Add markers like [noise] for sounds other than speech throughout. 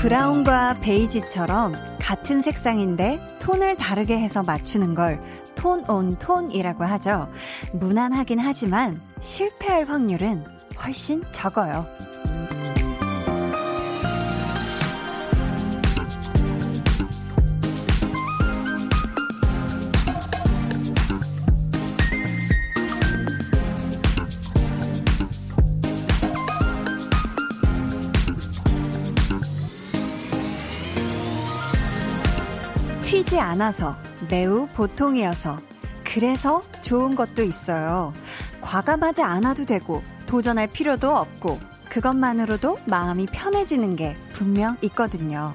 브라운과 베이지처럼 같은 색상인데 톤을 다르게 해서 맞추는 걸 톤 온 톤이라고 하죠. 무난하긴 하지만 실패할 확률은 훨씬 적어요. 튀지 않아서 매우 보통이어서 그래서 좋은 것도 있어요. 과감하지 않아도 되고 도전할 필요도 없고 그것만으로도 마음이 편해지는 게 분명 있거든요.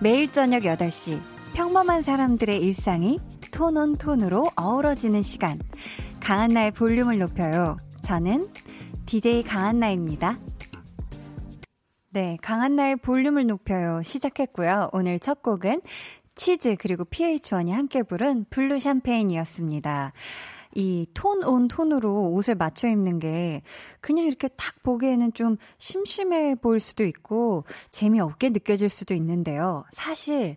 매일 저녁 8시 평범한 사람들의 일상이 톤온 톤으로 어우러지는 시간. 강한나의 볼륨을 높여요. 저는 DJ 강한나입니다. 네, 강한나의 볼륨을 높여요. 시작했고요. 오늘 첫 곡은 치즈 그리고 pH-1이 함께 부른 블루 샴페인이었습니다. 이 tone on tone으로 옷을 맞춰 입는 게 그냥 이렇게 딱 보기에는 좀 심심해 보일 수도 있고 재미없게 느껴질 수도 있는데요. 사실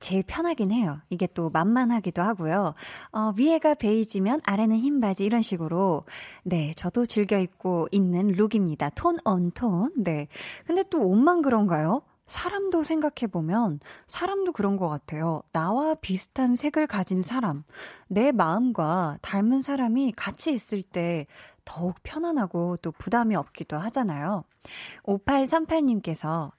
제일 편하긴 해요. 이게 또 만만하기도 하고요. 어, 위에가 베이지면 아래는 흰 바지 이런 식으로 네, 저도 즐겨 입고 있는 룩입니다. 톤 온 톤. 네. 근데 또 옷만 그런가요? 사람도 생각해보면 사람도 그런 것 같아요. 나와 비슷한 색을 가진 사람, 내 마음과 닮은 사람이 같이 있을 때 더욱 편안하고 또 부담이 없기도 하잖아요. 5838님께서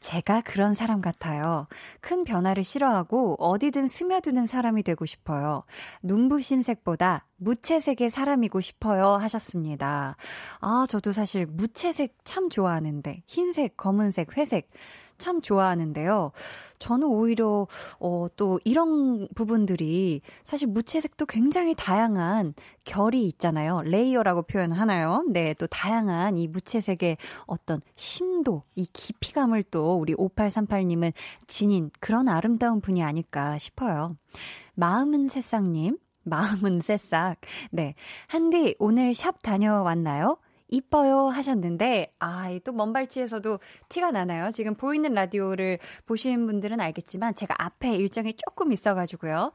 제가 그런 사람 같아요. 큰 변화를 싫어하고 어디든 스며드는 사람이 되고 싶어요. 눈부신 색보다 무채색의 사람이고 싶어요. 하셨습니다. 아, 저도 사실 무채색 참 좋아하는데, 흰색, 검은색, 회색. 참 좋아하는데요. 저는 오히려, 어, 또 이런 부분들이 사실 무채색도 굉장히 다양한 결이 있잖아요. layer라고 표현하나요? 네, 또 다양한 이 무채색의 어떤 심도, 이 깊이감을 또 우리 5838님은 지닌 그런 아름다운 분이 아닐까 싶어요. 마음은 새싹님, 마음은 새싹. 네. 한디, 오늘 샵 다녀왔나요? 이뻐요 하셨는데, 아, 또 먼발치에서도 티가 나나요? 지금 보이는 라디오를 보신 분들은 알겠지만, 제가 앞에 일정이 조금 있어가지고요.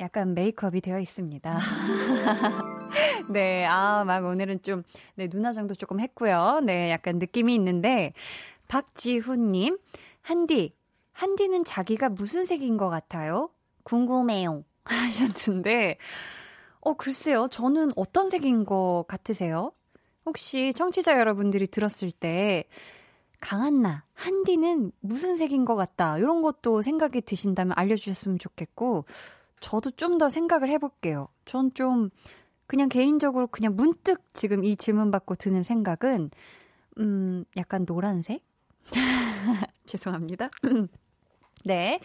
약간 메이크업이 되어 있습니다. [laughs] 네, 아, 막 오늘은 좀, 네, 눈화장도 조금 했고요. 네, 약간 느낌이 있는데, 박지훈님, 한디, 한디는 자기가 무슨 색인 것 같아요? 궁금해요. [laughs] 하셨는데, 어, 글쎄요. 저는 어떤 색인 것 같으세요? 혹시 청취자 여러분들이 들었을 때 강한나, 한디는 무슨 색인 것 같다. 이런 것도 생각이 드신다면 알려주셨으면 좋겠고, 저도 좀 더 생각을 해볼게요. 전 좀, 그냥 개인적으로 그냥 문득 지금 이 질문 받고 드는 생각은, 음, 약간 노란색? [laughs] 죄송합니다. [clears throat] 네.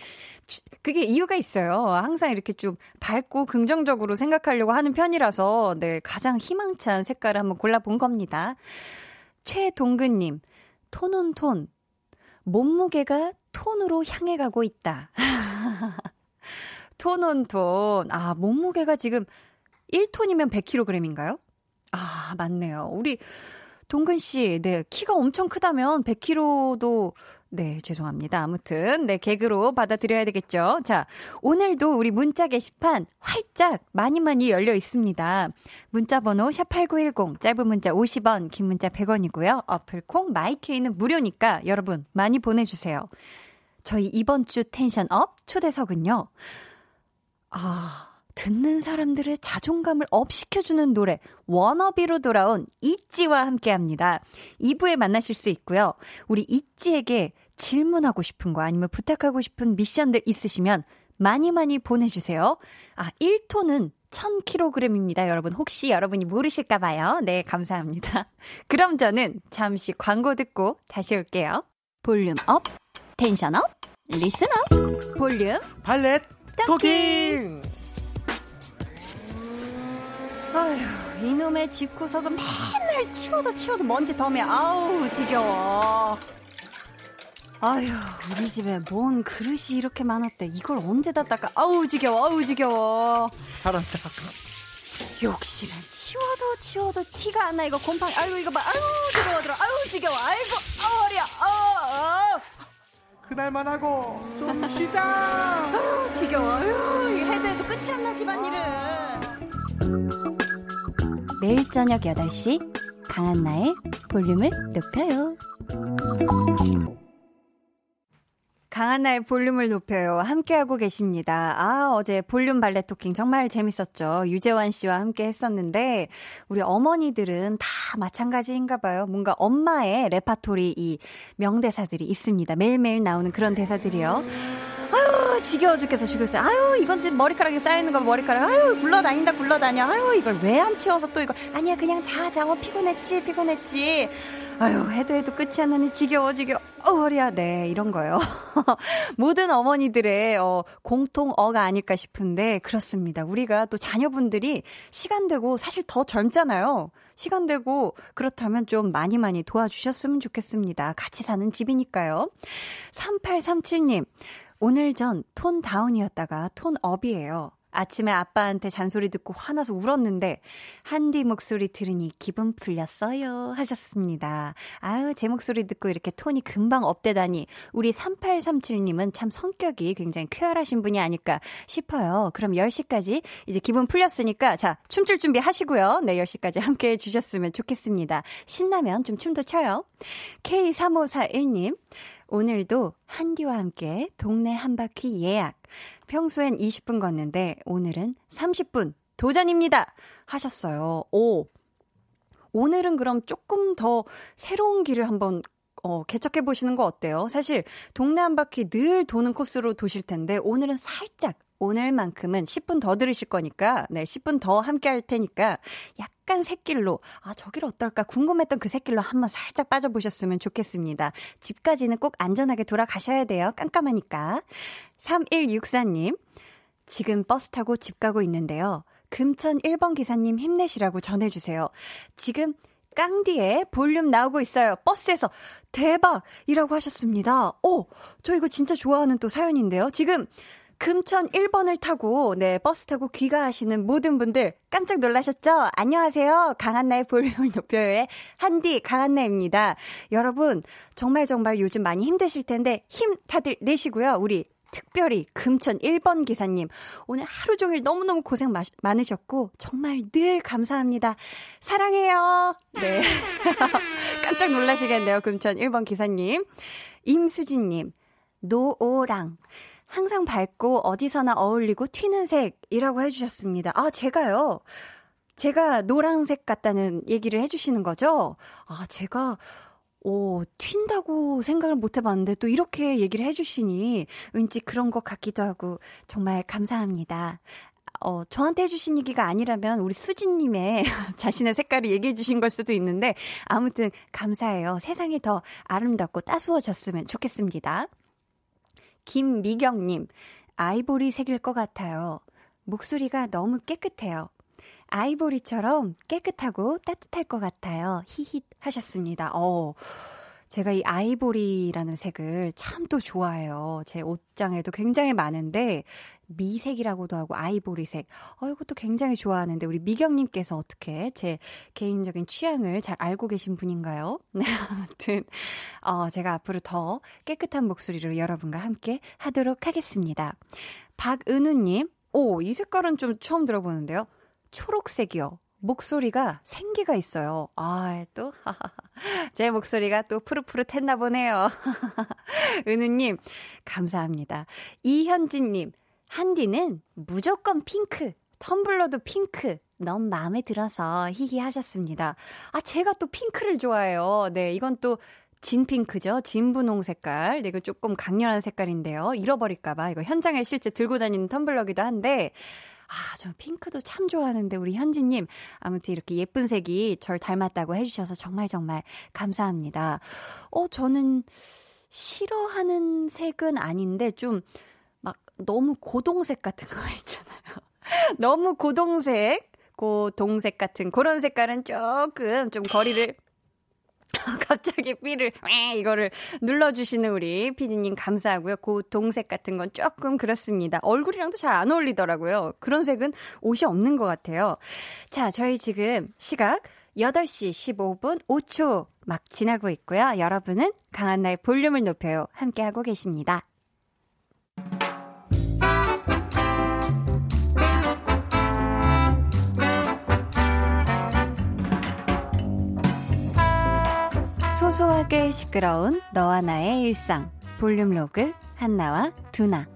그게 이유가 있어요. 항상 이렇게 좀 밝고 긍정적으로 생각하려고 하는 편이라서, 네, 가장 희망찬 색깔을 한번 골라본 겁니다. 최동근님, 톤온 톤. 몸무게가 톤으로 향해 가고 있다. [laughs] 톤온 톤. 아, 몸무게가 지금 1톤이면 100kg인가요? 아, 맞네요. 우리 동근 씨, 네, 키가 엄청 크다면 100kg도 네, 죄송합니다. 아무튼, 네, 개그로 받아들여야 되겠죠. 자, 오늘도 우리 문자 게시판 활짝 많이 많이 열려 있습니다. 문자 번호 샵8910, 짧은 문자 50원, 긴 문자 100원이고요. 어플 콩, 마이케이는 무료니까 여러분 많이 보내주세요. 저희 이번 주 tension up 초대석은요. 아, 듣는 사람들의 자존감을 up 시켜주는 노래 WANNABE로 돌아온 있지와 함께 합니다. 2부에 만나실 수 있고요. 우리 ITZY에게 질문하고 싶은 거 아니면 부탁하고 싶은 미션들 있으시면 많이 많이 보내주세요. 아, 1톤은 1000kg입니다. 여러분, 혹시 여러분이 모르실까 봐요. 네, 감사합니다. [laughs] 그럼 저는 잠시 광고 듣고 다시 올게요. volume up, tension up, listen up, volume, valet, talking! 아휴, 이놈의 집구석은 맨날 치워도 치워도 먼지 덤에 아우, 지겨워. 아휴, 우리 집에 뭔 그릇이 이렇게 많았대. 이걸 언제 다 닦아? 아우, 지겨워, 아우, 지겨워. 잘한다. 욕실은 치워도 치워도 티가 안 나. 이거 곰팡이, 아유, 이거 봐. 아유, 지겨워들어. 아유, 지겨워. 아이고, 아우, 허리야. 아우, 아우. 그날만 하고 좀 [laughs] 쉬자. 아유, 지겨워. 아유, 해도 해도 끝이 안 나, 집안일은. 매일 저녁 8시 강한나의 볼륨을 높여요. 강한나의 볼륨을 높여요. 함께하고 계십니다. 아, 어제 볼륨 발레 토킹 정말 재밌었죠. 유재환 씨와 함께 했었는데, 우리 어머니들은 다 마찬가지인가 봐요. 뭔가 엄마의 레파토리 이 명대사들이 있습니다. 매일매일 나오는 그런 대사들이요. 지겨워 죽겠어, 죽겠어. 아유, 이건 지금 머리카락에 쌓이는 거 머리카락. 아유, 굴러다닌다, 굴러다녀. 아유, 이걸 왜 안 치워서 또 이거. 아니야, 그냥 자, 자, 어, 피곤했지, 피곤했지. 아유, 해도 해도 끝이 안 나니 지겨워, 지겨워. 어, 허리야, 네, 이런 거요. [laughs] 모든 어머니들의 어, 공통 어가 아닐까 싶은데, 그렇습니다. 우리가 또 자녀분들이 시간 되고 사실 더 젊잖아요. 시간 되고 그렇다면 좀 많이 많이 도와주셨으면 좋겠습니다. 같이 사는 집이니까요. 3837님, 오늘 전 톤 다운이었다가 톤 업이에요. 아침에 아빠한테 잔소리 듣고 화나서 울었는데 한디 목소리 들으니 기분 풀렸어요 하셨습니다. 아유 제 목소리 듣고 이렇게 톤이 금방 업되다니 우리 3837님은 참 성격이 굉장히 쾌활하신 분이 아닐까 싶어요. 그럼 10시까지 이제 기분 풀렸으니까 자 춤출 준비 하시고요. 네 10시까지 함께 해주셨으면 좋겠습니다. 신나면 좀 춤도 춰요. K3541님 오늘도 한디와 함께 동네 한 바퀴 예약. 평소엔 20분 걷는데 오늘은 30분 도전입니다. 하셨어요. 오. 오늘은 그럼 조금 더 새로운 길을 한번 어, 개척해 보시는 거 어때요? 사실 동네 한 바퀴 늘 도는 코스로 도실 텐데 오늘은 살짝 오늘만큼은 10분 더 들으실 거니까, 네, 10분 더 함께 할 테니까, 약간 새길로, 아, 저길 어떨까 궁금했던 그 새길로 한번 살짝 빠져보셨으면 좋겠습니다. 집까지는 꼭 안전하게 돌아가셔야 돼요. 깜깜하니까. 3164님, 지금 버스 타고 집 가고 있는데요. 금천 1번 기사님 힘내시라고 전해주세요. 지금 깡디에 볼륨 나오고 있어요. 버스에서 대박! 이라고 하셨습니다. 오! 저 이거 진짜 좋아하는 또 사연인데요. 지금 금천 1번을 타고, 네, 버스 타고 귀가하시는 모든 분들 깜짝 놀라셨죠? 안녕하세요. 강한나의 볼륨을 높여요의 한디 강한나입니다. 여러분, 정말 정말 요즘 많이 힘드실 텐데 힘 다들 내시고요. 우리 특별히 금천 1번 기사님, 오늘 하루 종일 너무너무 고생 마, 많으셨고, 정말 늘 감사합니다. 사랑해요. 네. [laughs] 깜짝 놀라시겠네요, 금천 1번 기사님. 임수진 님, 노오랑. 항상 밝고 어디서나 어울리고 튀는 색이라고 해주셨습니다. 아, 제가요. 제가 노란색 같다는 얘기를 해주시는 거죠? 아, 제가, 오, 튄다고 생각을 못 해봤는데 또 이렇게 얘기를 해주시니 왠지 그런 것 같기도 하고 정말 감사합니다. 어, 저한테 해주신 얘기가 아니라면 우리 수진님의 [laughs] 자신의 색깔을 얘기해 주신 걸 수도 있는데 아무튼 감사해요. 세상이 더 아름답고 따스워졌으면 좋겠습니다. 김미경님, 아이보리 색일 것 같아요. 목소리가 너무 깨끗해요. 아이보리처럼 깨끗하고 따뜻할 것 같아요. 히힛 하셨습니다. 어, 제가 이 아이보리라는 색을 참 또 좋아해요. 제 옷장에도 굉장히 많은데, 미색이라고도 하고 아이보리색. 어, 이것도 굉장히 좋아하는데, 우리 미경님께서 어떻게 제 개인적인 취향을 잘 알고 계신 분인가요? [laughs] 네, 아무튼, 어, 제가 앞으로 더 깨끗한 목소리로 여러분과 함께 하도록 하겠습니다. 박은우님, 오, 이 색깔은 좀 처음 들어보는데요. 초록색이요. 목소리가 생기가 있어요. 아, 또, [laughs] 제 목소리가 또 푸릇푸릇 했나 보네요. [laughs] 은우님, 감사합니다. 이현진님, 한디는 무조건 핑크, 텀블러도 핑크, 너무 마음에 들어서 히히 하셨습니다. 아, 제가 또 핑크를 좋아해요. 네, 이건 또 진핑크죠. 진분홍 색깔. 네, 이거 조금 강렬한 색깔인데요. 잃어버릴까봐. 이거 현장에 실제 들고 다니는 텀블러기도 한데, 아, 저 핑크도 참 좋아하는데 우리 현지님 아무튼 이렇게 예쁜 색이 절 닮았다고 해주셔서 정말 정말 감사합니다. 어, 저는 싫어하는 색은 아닌데 좀막 너무 고동색 같은 거 있잖아요. [laughs] 너무 고동색, 고동색 같은 그런 색깔은 조금 좀 거리를 [laughs] 갑자기 삐를 이거를 눌러주시는 우리 피디님 감사하고요. 그 동색 같은 건 조금 그렇습니다. 얼굴이랑도 잘 안 어울리더라고요. 그런 색은 옷이 없는 것 같아요. 자, 저희 지금 시각 8시 15분 5초 막 지나고 있고요. 여러분은 강한나의 볼륨을 높여요. 함께하고 계십니다. 소소하게 시끄러운 너와 나의 일상 볼륨 로그 한나와 두나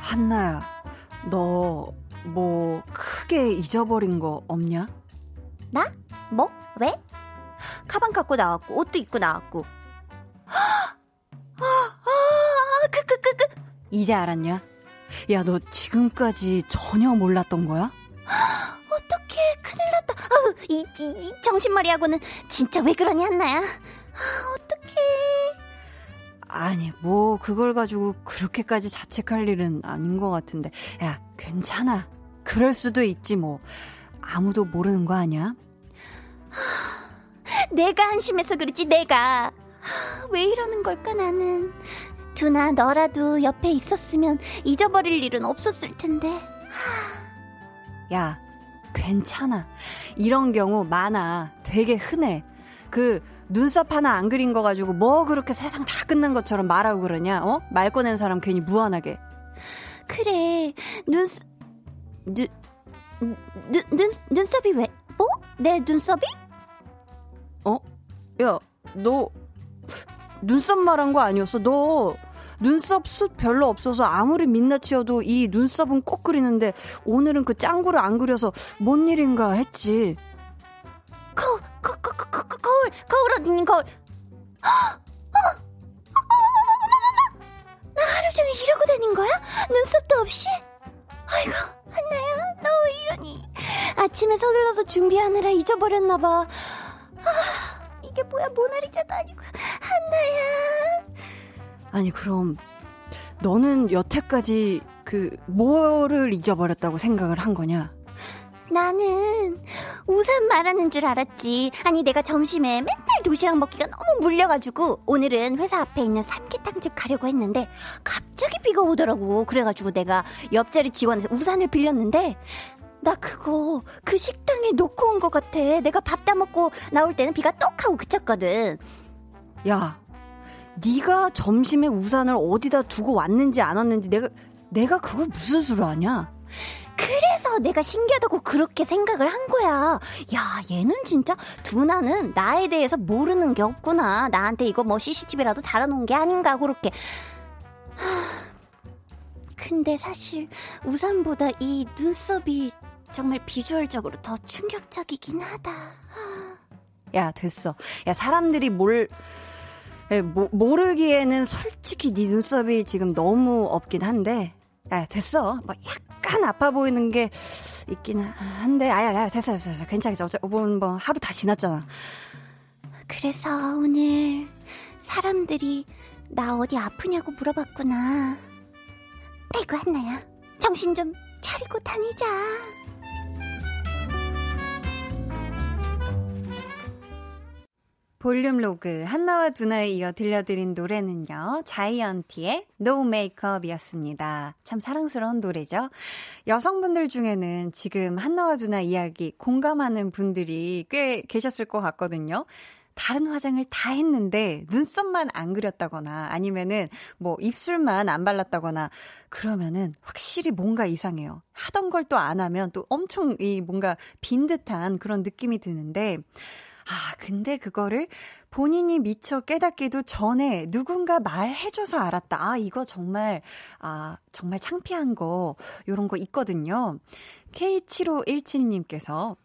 한나야 너 뭐 크게 잊어버린 거 없냐? 나? 뭐? 왜? 가방 갖고 나왔고 옷도 입고 나왔고 [gasps] [gasps] 이제 알았냐? 야, 너 지금까지 전혀 몰랐던 거야? [gasps] 어떡해, 큰일 났다. 아우, 이, 이, 이 정신머리하고는 진짜 왜 그러니, 한나야? 아, 어떡해. 아니, 뭐, 그걸 가지고 그렇게까지 자책할 일은 아닌 것 같은데. 야, 괜찮아. 그럴 수도 있지, 뭐. 아무도 모르는 거 아니야? [sighs] 내가 한심해서 그렇지, 내가. [sighs] 왜 이러는 걸까, 나는. 두나 너라도 옆에 있었으면 잊어버릴 일은 없었을 텐데. 야, 괜찮아. 이런 경우 많아. 되게 흔해. 그 눈썹 하나 안 그린 거 가지고 뭐 그렇게 세상 다 끝난 것처럼 말하고 그러냐? 어? 말 꺼낸 사람 괜히 무한하게. 그래. 눈썹 눈, 눈, 눈, 눈썹이 왜? 뭐? 내 눈썹이? 어? 야, 너 눈썹 말한 거 아니었어? 너 눈썹 숱 별로 없어서 아무리 민낯이어도 이 눈썹은 꼭 그리는데 오늘은 그 짱구를 안 그려서 뭔 일인가 했지. 거울, 거, 거, 거, 거, 거, 거울, 거울 어디니 거울. 나 하루 종일 이러고 다닌 거야? 눈썹도 없이? 아이고, 한나야, 너 이러니. 아침에 서둘러서 준비하느라 잊어버렸나봐. 아, 이게 뭐야, 모나리자도 아니고. 한나야. 아니 그럼 너는 여태까지 그 뭐를 잊어버렸다고 생각을 한 거냐? 나는 우산 말하는 줄 알았지. 아니 내가 점심에 맨날 도시락 먹기가 너무 물려가지고 오늘은 회사 앞에 있는 삼계탕집 가려고 했는데 갑자기 비가 오더라고. 그래가지고 내가 옆자리 직원한테 우산을 빌렸는데 나 그거 그 식당에 놓고 온 것 같아. 내가 밥 다 먹고 나올 때는 비가 똑 하고 그쳤거든. 야, 네가 점심에 우산을 어디다 두고 왔는지 안 왔는지 내가 내가 그걸 무슨 수로 아냐? 그래서 내가 신기하다고 그렇게 생각을 한 거야. 야, 얘는 진짜 두나는 나에 대해서 모르는 게 없구나. 나한테 이거 뭐 CCTV라도 달아놓은 게 아닌가 그렇게. 하, 근데 사실 우산보다 이 눈썹이 정말 비주얼적으로 더 충격적이긴 하다. 야, 됐어. 야, 사람들이 뭘 예, 모, 모르기에는 솔직히 네 눈썹이 지금 너무 없긴 한데, 야, 됐어. 뭐 약간 아파 보이는 게 있긴 한데, 아야, 야, 됐어, 됐어, 됐어. 괜찮아. 어차피 뭐, 뭐, 하루 다 지났잖아. 그래서 오늘 사람들이 나 어디 아프냐고 물어봤구나. 아이고, 한나야. 정신 좀 차리고 다니자. 볼륨 로그 한나와 두나에 이어 들려드린 노래는요. 자이언티의 No Makeup이었습니다. 참 사랑스러운 노래죠. 여성분들 중에는 지금 한나와 두나 이야기 공감하는 분들이 꽤 계셨을 것 같거든요. 다른 화장을 다 했는데 눈썹만 안 그렸다거나 아니면은 뭐 입술만 안 발랐다거나 그러면은 확실히 뭔가 이상해요. 하던 걸 또 안 하면 또 엄청 이 뭔가 빈 듯한 그런 느낌이 드는데 아, 근데 그거를 본인이 미처 깨닫기도 전에 누군가 말해줘서 알았다. 아, 이거 정말, 아, 정말 창피한 거, 요런 거 있거든요. K7517님께서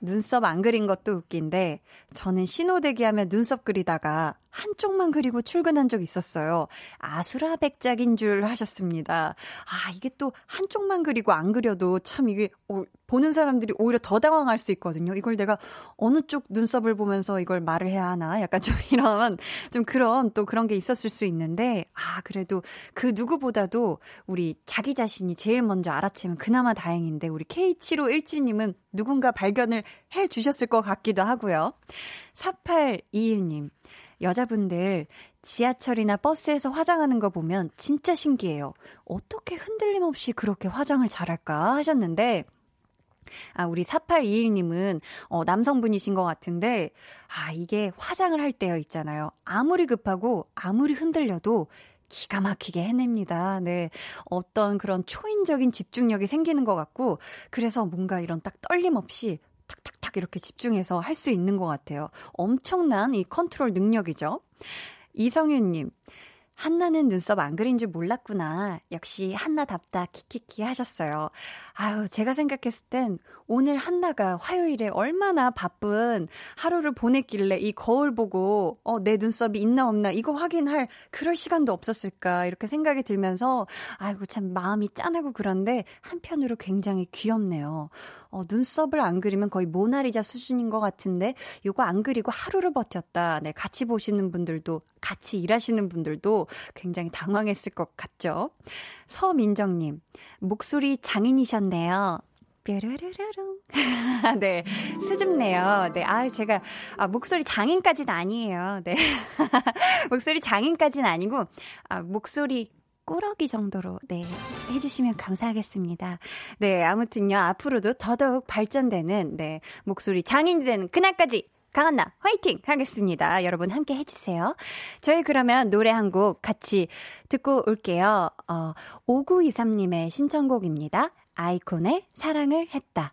눈썹 안 그린 것도 웃긴데 저는 신호대기 하면 눈썹 그리다가 한쪽만 그리고 출근한 적 있었어요. 아수라 백작인 줄 하셨습니다. 아, 이게 또 한쪽만 그리고 안 그려도 참 이게 어, 보는 사람들이 오히려 더 당황할 수 있거든요. 이걸 내가 어느 쪽 눈썹을 보면서 이걸 말을 해야 하나? 약간 [laughs] 좀 이런 좀 그런 또 그런 게 있었을 수 있는데 아, 그래도 그 누구보다도 우리 자기 자신이 제일 먼저 알아채면 그나마 다행인데 우리 K7517님은 누군가 발견을 해 주셨을 것 같기도 하고요. 4821님. 여자분들 지하철이나 버스에서 화장하는 거 보면 진짜 신기해요. 어떻게 흔들림 없이 그렇게 화장을 잘할까 하셨는데, 아, 우리 4821님은, 어, 남성분이신 것 같은데, 아, 이게 화장을 할 때요 있잖아요. 아무리 급하고, 아무리 흔들려도 기가 막히게 해냅니다. 네. 어떤 그런 초인적인 집중력이 생기는 것 같고, 그래서 뭔가 이런 딱 떨림 없이 탁탁탁 이렇게 집중해서 할 수 있는 것 같아요. 엄청난 이 컨트롤 능력이죠. 이성윤님, 한나는 눈썹 안 그린 줄 몰랐구나. 역시 한나답다 키키키 하셨어요. 아유, 제가 생각했을 땐 오늘 한나가 화요일에 얼마나 바쁜 하루를 보냈길래 이 거울 보고 어, 내 눈썹이 있나 없나 이거 확인할 그럴 시간도 없었을까 이렇게 생각이 들면서 아이고 참 마음이 짠하고 그런데 한편으로 굉장히 귀엽네요. 어, 눈썹을 안 그리면 거의 모나리자 수준인 것 같은데 요거 안 그리고 하루를 버텼다. 네, 같이 보시는 분들도 같이 일하시는 분들도 굉장히 당황했을 것 같죠. 서민정님, 목소리 장인이셨네요. 뾰르르르릉. [laughs] 네. 수줍네요. 네. 아, 제가, 아, 목소리 장인까지는 아니에요. 네. [laughs] 목소리 장인까지는 아니고, 아, 목소리 꾸러기 정도로, 네. 해주시면 감사하겠습니다. 네. 아무튼요. 앞으로도 더더욱 발전되는, 네. 목소리 장인이 되는 그날까지 강한나 화이팅 하겠습니다. 여러분 함께 해주세요. 저희 그러면 노래 한 곡 같이 듣고 올게요. 어, 5923님의 신청곡입니다. 아이콘의 사랑을 했다.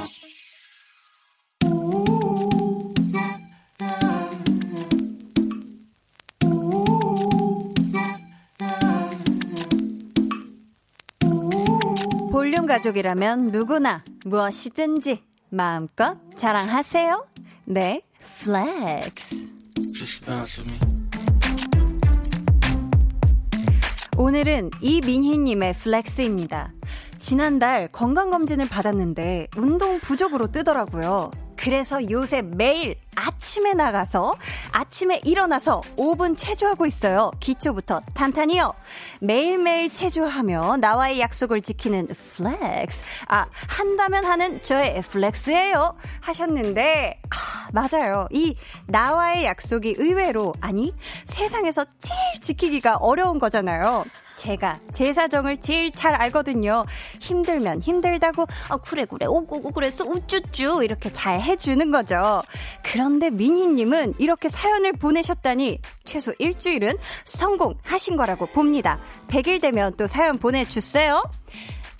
볼륨 가족이라면 누구나 무엇이든지 마음껏 자랑하세요. 네, flex. 오늘은 이민희님의 flex입니다. 지난달 건강검진을 받았는데 운동 부족으로 뜨더라고요. 그래서 요새 매일 아침에 나가서 아침에 일어나서 5분 체조하고 있어요. 기초부터 탄탄히요. 매일매일 체조하며 나와의 약속을 지키는 flex. 아, 한다면 하는 저의 flex예요. 하셨는데 아, 맞아요. 이 나와의 약속이 의외로 아니 세상에서 제일 지키기가 어려운 거잖아요. 제가 제 사정을 제일 잘 알거든요. 힘들면 힘들다고 아 그래 그래 오구구 그래서 우쭈쭈 이렇게 잘 해주는 거죠. 그런데 미니님은 이렇게 사연을 보내셨다니 최소 일주일은 성공하신 거라고 봅니다. 100일 되면 또 사연 보내주세요.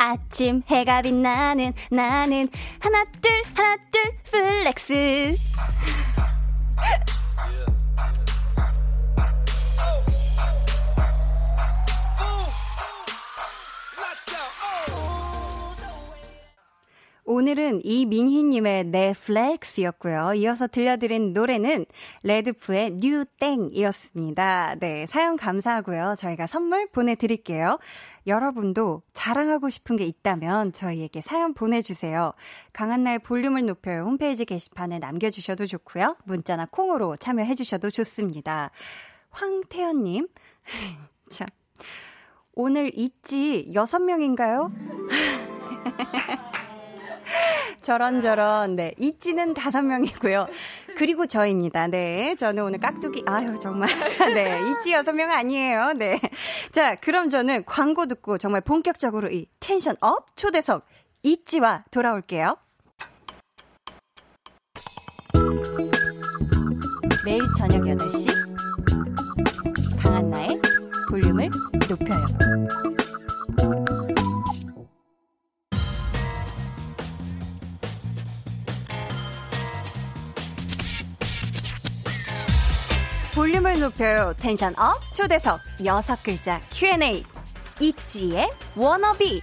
아침 해가 빛나는 나는 하나 둘 하나 둘 flex 오늘은 이민희님의 flex였고요. 이어서 들려드린 노래는 Redfoo의 New Thang이었습니다. 네, 사연 감사하고요. 저희가 선물 보내드릴게요. 여러분도 자랑하고 싶은 게 있다면 저희에게 사연 보내주세요. 강한나의 볼륨을 높여요. 홈페이지 게시판에 남겨주셔도 좋고요. 문자나 콩으로 참여해주셔도 좋습니다. 황태현님, [laughs] 자, 오늘 있지 6명인가요? [laughs] [laughs] 저런저런, 네. 있지는 다섯 명이고요. 그리고 저입니다. 네. 저는 오늘 깍두기, 아유, 정말. [laughs] 네. 있지 여섯 명 아니에요. 네. 자, 그럼 저는 광고 듣고 정말 본격적으로 이 tension up 초대석 있지와 돌아올게요. 매일 저녁 8시 강한나의 볼륨을 높여요. 볼륨을 높여요. 텐션 업 초대석 여섯 글자 Q&A 있지의 워너비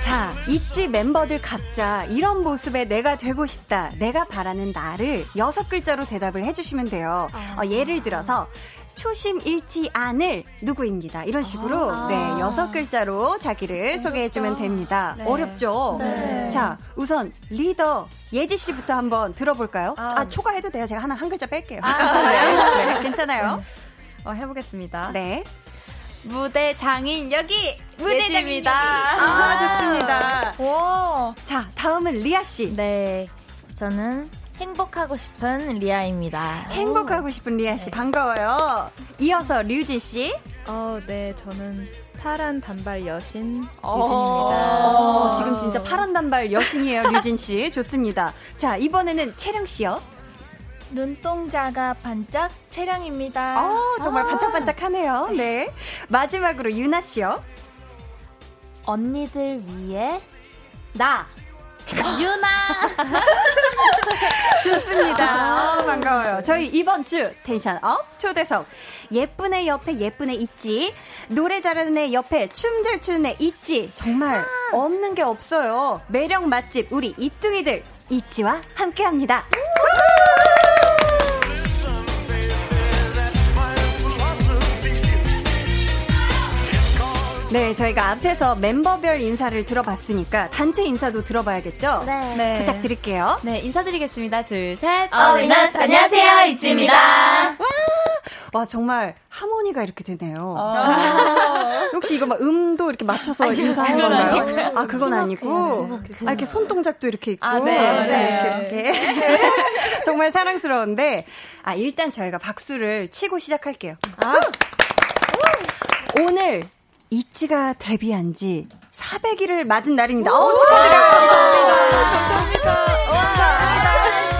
자, 있지 멤버들 각자 이런 모습에 내가 되고 싶다. 내가 바라는 나를 여섯 글자로 대답을 해주시면 돼요. 어, 예를 들어서 초심 잃지 않을 누구입니다. 이런 식으로 아. 네 여섯 글자로 자기를 소개해주면 됩니다. 네. 어렵죠? 네. 자 우선 리더 예지 씨부터 한번 들어볼까요? 아, 아 초과해도 돼요. 제가 하나 한 글자 뺄게요. 아, 네. [laughs] 네. 괜찮아요? 어, 해보겠습니다. 네. 무대 장인 여기 무대 장인입니다. 아, 좋습니다. 오. 자 다음은 리아 씨. 네. 저는 행복하고 싶은 리아입니다. 행복하고 싶은 리아 씨 네. 반가워요. 이어서 류진 씨. 어, 네, 저는 파란 단발 여신 어, 류진입니다. 어, 지금 진짜 파란 단발 여신이에요, 류진 씨. [laughs] 좋습니다. 자, 이번에는 채령 씨요. 눈동자가 반짝 채령입니다. 어, 정말 아~ 반짝반짝하네요. 네. 마지막으로 유나 씨요. 언니들 위에 나 유나 [laughs] 좋습니다. 어, 반가워요. 저희 이번 주 tension up 초대석 예쁜 애 옆에 예쁜 애 있지 노래 잘하는 애 옆에 춤 잘 추는 애 있지 정말 아. 없는 게 없어요. 매력 맛집 우리 이뚱이들 있지와 함께합니다. 네, 저희가 앞에서 멤버별 인사를 들어봤으니까 단체 인사도 들어봐야겠죠? 네. 네. 부탁드릴게요. 네, 인사드리겠습니다. 둘, 셋. 어린아스 안녕하세요, 이지입니다. 와! 와, 정말 하모니가 이렇게 되네요. 아. 혹시 이거 막 음도 이렇게 맞춰서 인사한 건가요? 아, 그건 아니고. 아, 이렇게 손동작도 이렇게 있고. 아, 네. 네. 네. 이렇게, 이렇게. [laughs] 정말 사랑스러운데. 아, 일단 저희가 박수를 치고 시작할게요. 아. 오늘 이치가 데뷔한 지 400일을 맞은 날입니다. 어, 축하드려요. 감사합니다. 감사합니다. 감사합니다.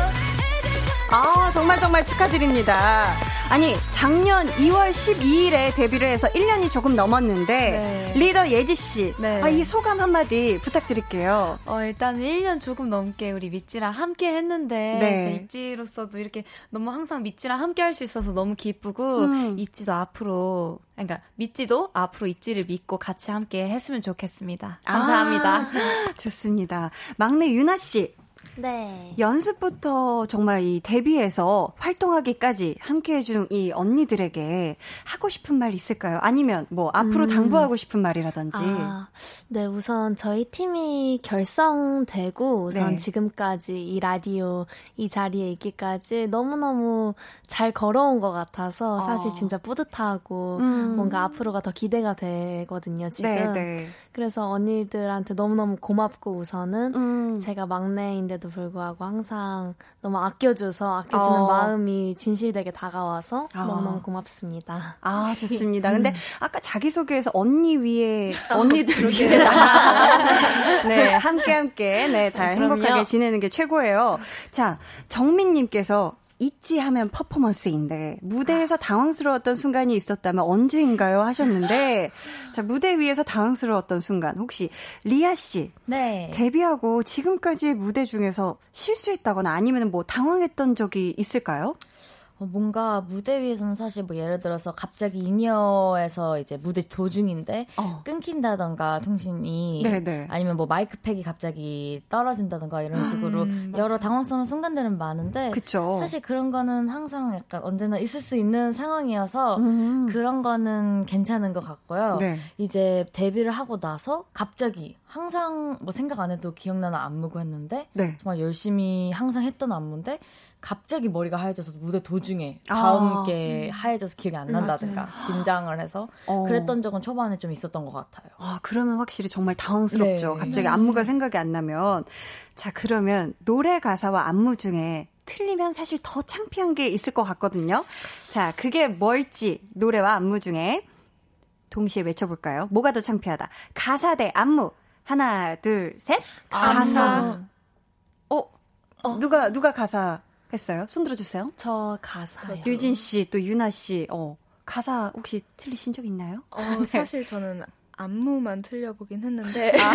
아, 정말 정말 축하드립니다. 아니, 작년 2월 12일에 데뷔를 해서 1년이 조금 넘었는데, 네. 리더 예지 씨, 네. 아, 이 소감 한마디 부탁드릴게요. 어, 일단 1년 조금 넘게 우리 미찌랑 함께 했는데, 네. 이찌로서도 이렇게 너무 항상 미찌랑 함께 할 수 있어서 너무 기쁘고, 음. 이찌도 앞으로, 그러니까 미찌도 앞으로 이찌를 믿고 같이 함께 했으면 좋겠습니다. 감사합니다. 아, [laughs] 좋습니다. 막내 유나 씨. 네. 연습부터 정말 이 데뷔해서 활동하기까지 함께 해준 이 언니들에게 하고 싶은 말 있을까요? 아니면 뭐 앞으로 음. 당부하고 싶은 말이라든지. 아, 네, 우선 저희 팀이 결성되고 우선 네. 지금까지 이 라디오 이 자리에 있기까지 너무너무 잘 걸어온 것 같아서 사실 어. 진짜 뿌듯하고 음. 뭔가 앞으로가 더 기대가 되거든요, 지금. 네, 네. 그래서 언니들한테 너무너무 고맙고 우선은 음. 제가 막내인데도 불구하고 항상 너무 아껴줘서 아껴주는 어. 마음이 진실되게 다가와서 어. 너무너무 고맙습니다. 아, [laughs] 좋습니다. 근데 음. 아까 자기소개에서 언니 위에, [laughs] 언니들 위에. [laughs] 네, 함께 함께, 네, 잘 행복하게 지내는 게 최고예요. 자, 정민 님께서 있지 하면 퍼포먼스인데 무대에서 아. 당황스러웠던 순간이 있었다면 언제인가요 하셨는데 [laughs] 자 무대 위에서 당황스러웠던 순간 혹시 리아 씨 네. 데뷔하고 지금까지 무대 중에서 실수했다거나 아니면 뭐 당황했던 적이 있을까요? 어, 뭔가 무대 위에서는 사실 뭐 예를 들어서 갑자기 인이어에서 이제 무대 도중인데 어. 끊긴다던가 통신이 네네. 네. 아니면 뭐 마이크 팩이 갑자기 떨어진다던가 이런 식으로 음, 여러 당황스러운 순간들은 많은데 그쵸. 사실 그런 거는 항상 약간 언제나 있을 수 있는 상황이어서 음. 그런 거는 괜찮은 것 같고요. 네. 이제 데뷔를 하고 나서 갑자기 항상 뭐 생각 안 해도 기억나는 안무고 했는데 네. 정말 열심히 항상 했던 안무인데 갑자기 머리가 하얘져서 무대 도중에 다음 아. 게 하얘져서 기억이 안 난다든가 맞아요. 긴장을 해서 어. 그랬던 적은 초반에 좀 있었던 것 같아요. 아 그러면 확실히 정말 당황스럽죠. 네. 갑자기 안무가 생각이 안 나면 자 그러면 노래 가사와 안무 중에 틀리면 사실 더 창피한 게 있을 것 같거든요. 자 그게 뭘지 노래와 안무 중에 동시에 외쳐볼까요? 뭐가 더 창피하다? 가사 대 안무 하나 둘 셋. 가사. 어, 어 누가 누가 가사 했어요? 손 들어주세요. 저 가사요. 류진 씨, 또 유나 씨, 어, 가사 혹시 틀리신 적 있나요? 어, 네. 사실 저는 안무만 틀려보긴 했는데 [laughs] 아,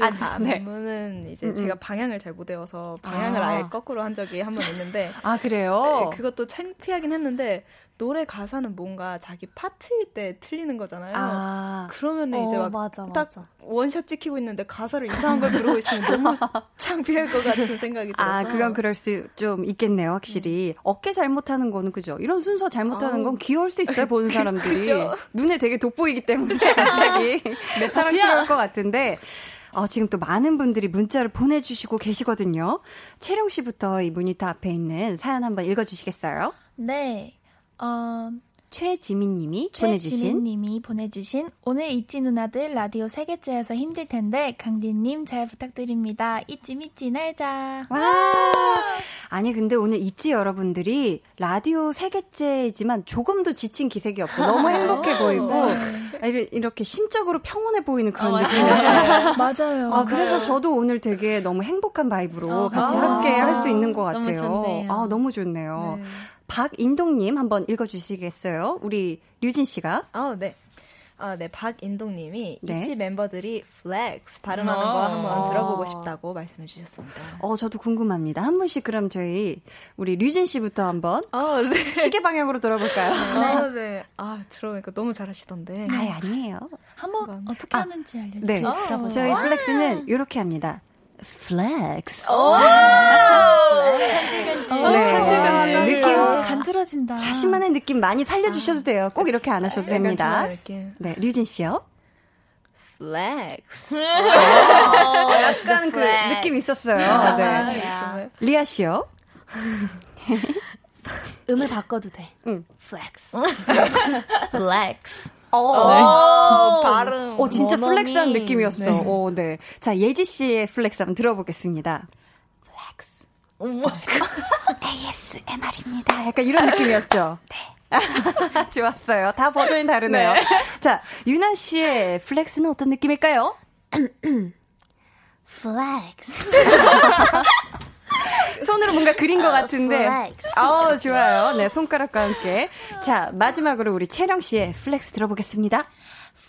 아, 네. 안무는 이제 음, 제가 방향을 잘 못 외워서 방향을 아. 예 거꾸로 한 적이 한 번 있는데 아 그래요? 네, 그것도 창피하긴 했는데 노래 가사는 뭔가 자기 파트일 때 틀리는 거잖아요. 아. 그러면 어, 이제 막 맞아, 딱 맞아. one shot 찍히고 있는데 가사를 이상한 걸 부르고 있으면 너무 [laughs] 창피할 것 같은 생각이 들어서. 아, 그건 그럴 수 좀 있겠네요, 확실히. 음. 어깨 잘못하는 거는 그죠? 이런 순서 잘못하는 건 귀여울 수 있어요, 보는 [laughs] 사람들이. 눈에 되게 돋보이기 때문에 [laughs] 갑자기 내 사랑스러울 것 같은데. 어, 지금 또 많은 분들이 문자를 보내주시고 계시거든요. 채령 씨부터 이 모니터 앞에 있는 사연 한번 읽어주시겠어요? 네. 어, 최지민님이 보내주신 최지민님이 보내주신 오늘 있지 누나들 라디오 세 개째여서 힘들 텐데 강진님 잘 부탁드립니다. 있지 믿지 날자. 와 아니 근데 오늘 있지 여러분들이 라디오 세 개째이지만 조금도 지친 기색이 없어 너무 [laughs] 행복해 보이고 네. 이렇게 심적으로 평온해 보이는 그런 어, 느낌이에요. [laughs] 맞아요. 아 그래서 저도 오늘 되게 너무 행복한 vibe로 어, 같이 함께 할 수 있는 것 같아요. 너무 아 너무 좋네요. 네. 박인동님 한번 읽어주시겠어요? 우리 류진 씨가. 아, 네. 아, 네. 박인동님이 네. 있지 멤버들이 flex 발음하는 거 아. 한번 들어보고 싶다고 말씀해 주셨습니다. 어, 저도 궁금합니다. 한 분씩 그럼 저희 우리 류진 씨부터 한번 어, 네. 시계 방향으로 들어볼까요? [laughs] 아, 네. 아, 들어보니까 너무 잘하시던데. 아, 아니에요. 한번 어떻게 아, 하는지 알려주세요. 네. 어, 저희 flex는 이렇게 합니다. flex. 네. 느낌 간지러진다. 자신만의 느낌 많이 살려주셔도 돼요. 꼭 이렇게 안 하셔도 됩니다. 네, 류진 씨요. flex. 약간 그 느낌 있었어요. 네. 리아 씨요. 음을 바꿔도 돼. 응. flex. flex. [laughs] 어, 네. 발음. 어, 진짜 flex한 느낌이었어. 네. 오, 네. 자, 예지 씨의 flex 한번 들어보겠습니다. flex. ASMR입니다. 약간 이런 느낌이었죠? [laughs] 네. [laughs] 좋았어요. 다 버전이 다르네요. 네. 자, 유나 씨의 flex는 어떤 느낌일까요? [clears throat] flex. [laughs] 손으로 뭔가 그린 것 같은데. 어, 좋아요. 네, 손가락과 함께. 자, 마지막으로 우리 채령 씨의 flex 들어보겠습니다.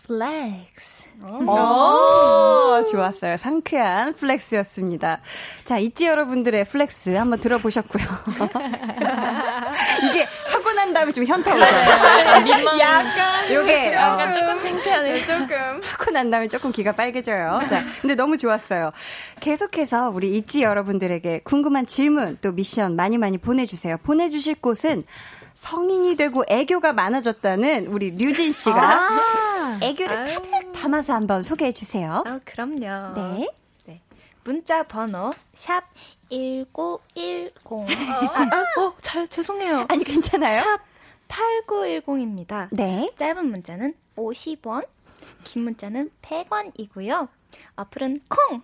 flex. 오, 좋았어요. 상쾌한 flex였습니다. 자, 있지 여러분들의 flex 한번 들어보셨고요. [laughs] 이게 하고 난 다음에 좀 현타 오잖아요. 약간. 요게. 약간 어, 조금 창피하네, 조금. 하고 난 다음에 조금 귀가 빨개져요. 자, 근데 너무 좋았어요. 계속해서 우리 있지 여러분들에게 궁금한 질문 또 미션 많이 많이 보내주세요. 보내주실 곳은 성인이 되고 애교가 많아졌다는 우리 류진 씨가 아~ 애교를 아유. 가득 담아서 한번 소개해 주세요. 아, 그럼요. 네. 네. 문자 번호 샵 1910. 어, 아, 어, 잘 죄송해요. 아니 괜찮아요. 샵 8910입니다. 네. 짧은 문자는 50원, 긴 문자는 100원이고요. 어플은 콩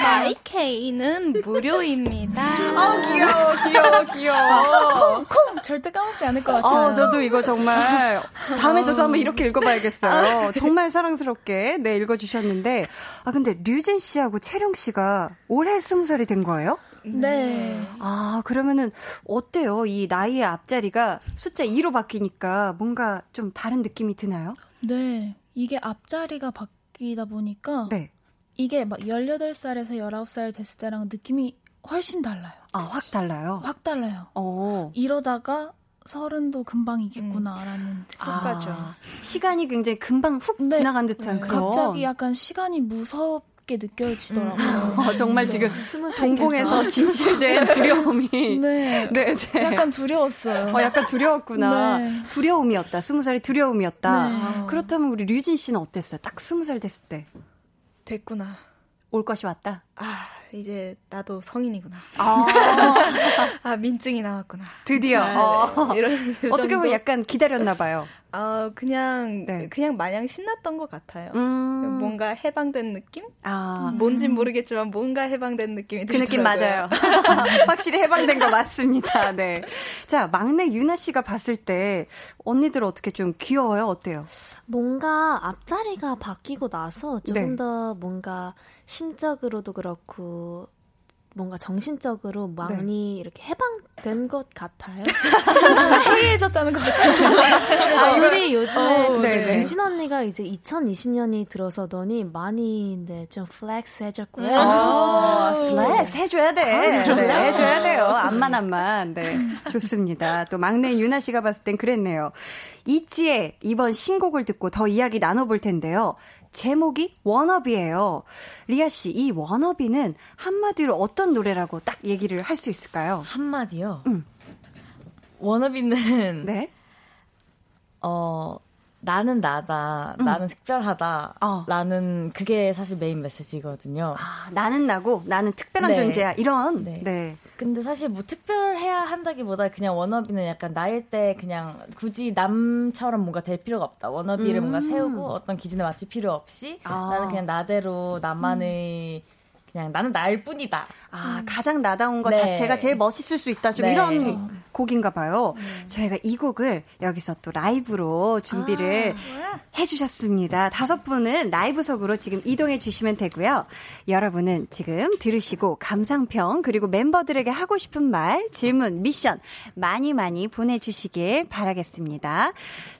마이케이는 무료입니다. 아 귀여워, 귀여워, 귀여워. 아, 콩, 콩 절대 까먹지 않을 것 같아요. 아, 저도 이거 정말 다음에 저도 한번 이렇게 읽어봐야겠어요. 정말 사랑스럽게 네 읽어주셨는데 아 근데 류진 씨하고 채령 씨가 올해 스무 살이 된 거예요? 네. 아 그러면은 어때요? 이 나이의 앞자리가 숫자 2로 바뀌니까 뭔가 좀 다른 느낌이 드나요? 네. 이게 앞자리가 바 바뀌다 보니까 네. 이게 막 18살에서 19살 됐을 때랑 느낌이 훨씬 달라요. 아, 확 달라요? 확 달라요. 어. 이러다가 서른도 금방이겠구나라는 음. 생각까죠. 아, 시간이 굉장히 금방 훅 네. 지나간 듯한 네. 그런. 갑자기 약간 시간이 무섭 게 느껴지더라고요. 음. 어, 정말 네. 지금 동공에서 진실된 [laughs] 두려움이. 네. 네, 네. 약간 두려웠어요. 어, 약간 두려웠구나. 네. 두려움이었다. 스무 살이 두려움이었다. 네. 그렇다면 우리 류진 씨는 어땠어요? 딱 스무 살 됐을 때. 됐구나. 올 것이 왔다. 아, 이제 나도 성인이구나. 아, [laughs] 아 민증이 나왔구나. 드디어. 네, 어. 이런 [laughs] 어떻게 보면 약간 기다렸나 봐요. 아, 그냥 네. 그냥 마냥 신났던 것 같아요. 음. 뭔가 해방된 느낌? 아, 뭔진 모르겠지만 뭔가 해방된 느낌이 그 느낌 맞아요. [laughs] 확실히 해방된 거 맞습니다. 네. 자, 막내 유나 씨가 봤을 때 언니들 어떻게 좀 귀여워요? 어때요? 뭔가 앞자리가 바뀌고 나서 조금 네. 더 뭔가 심적으로도 그렇고 뭔가 정신적으로 많이 네. 이렇게 해방된 것 같아요. [laughs] 해이해졌다는 것 같은데. [laughs] 아, 둘이 요즘에 어, 네. 네. 류진 언니가 이제 2020년이 들어서더니 많이 네, 좀 flex 해줬고요. 아, flex 해줘야 돼. 아, 네, 해줘야 돼요. [laughs] 암만 암만. 네. 좋습니다. 또 막내 유나 씨가 봤을 땐 그랬네요. 있지의 이번 신곡을 듣고 더 이야기 나눠볼 텐데요. 제목이 WANNABE예요. 리아 씨, 이 WANNABE는 한마디로 어떤 노래라고 딱 얘기를 할 수 있을까요? 한마디요? 응. WANNABE는 네? 어 나는 나다, 음. 나는 특별하다, 어. 라는 그게 사실 메인 메시지거든요. 아, 나는 나고, 나는 특별한 네. 존재야. 이런. 네. 네. 근데 사실 뭐 특별해야 한다기보다 그냥 워너비는 약간 나일 때 그냥 굳이 남처럼 뭔가 될 필요가 없다. 워너비를 음. 뭔가 세우고 어떤 기준에 맞출 필요 없이 아. 나는 그냥 나대로 나만의 음. 그냥 나는 나일 뿐이다. 아, 음. 가장 나다운 것 네. 자체가 제일 멋있을 수 있다. 좀 네. 이런 곡인가 봐요. 음. 저희가 이 곡을 여기서 또 라이브로 준비를 아, 해주셨습니다. 다섯 분은 라이브석으로 지금 이동해 주시면 되고요. 여러분은 지금 들으시고 감상평 그리고 멤버들에게 하고 싶은 말, 질문, 미션 많이 많이 보내주시길 바라겠습니다.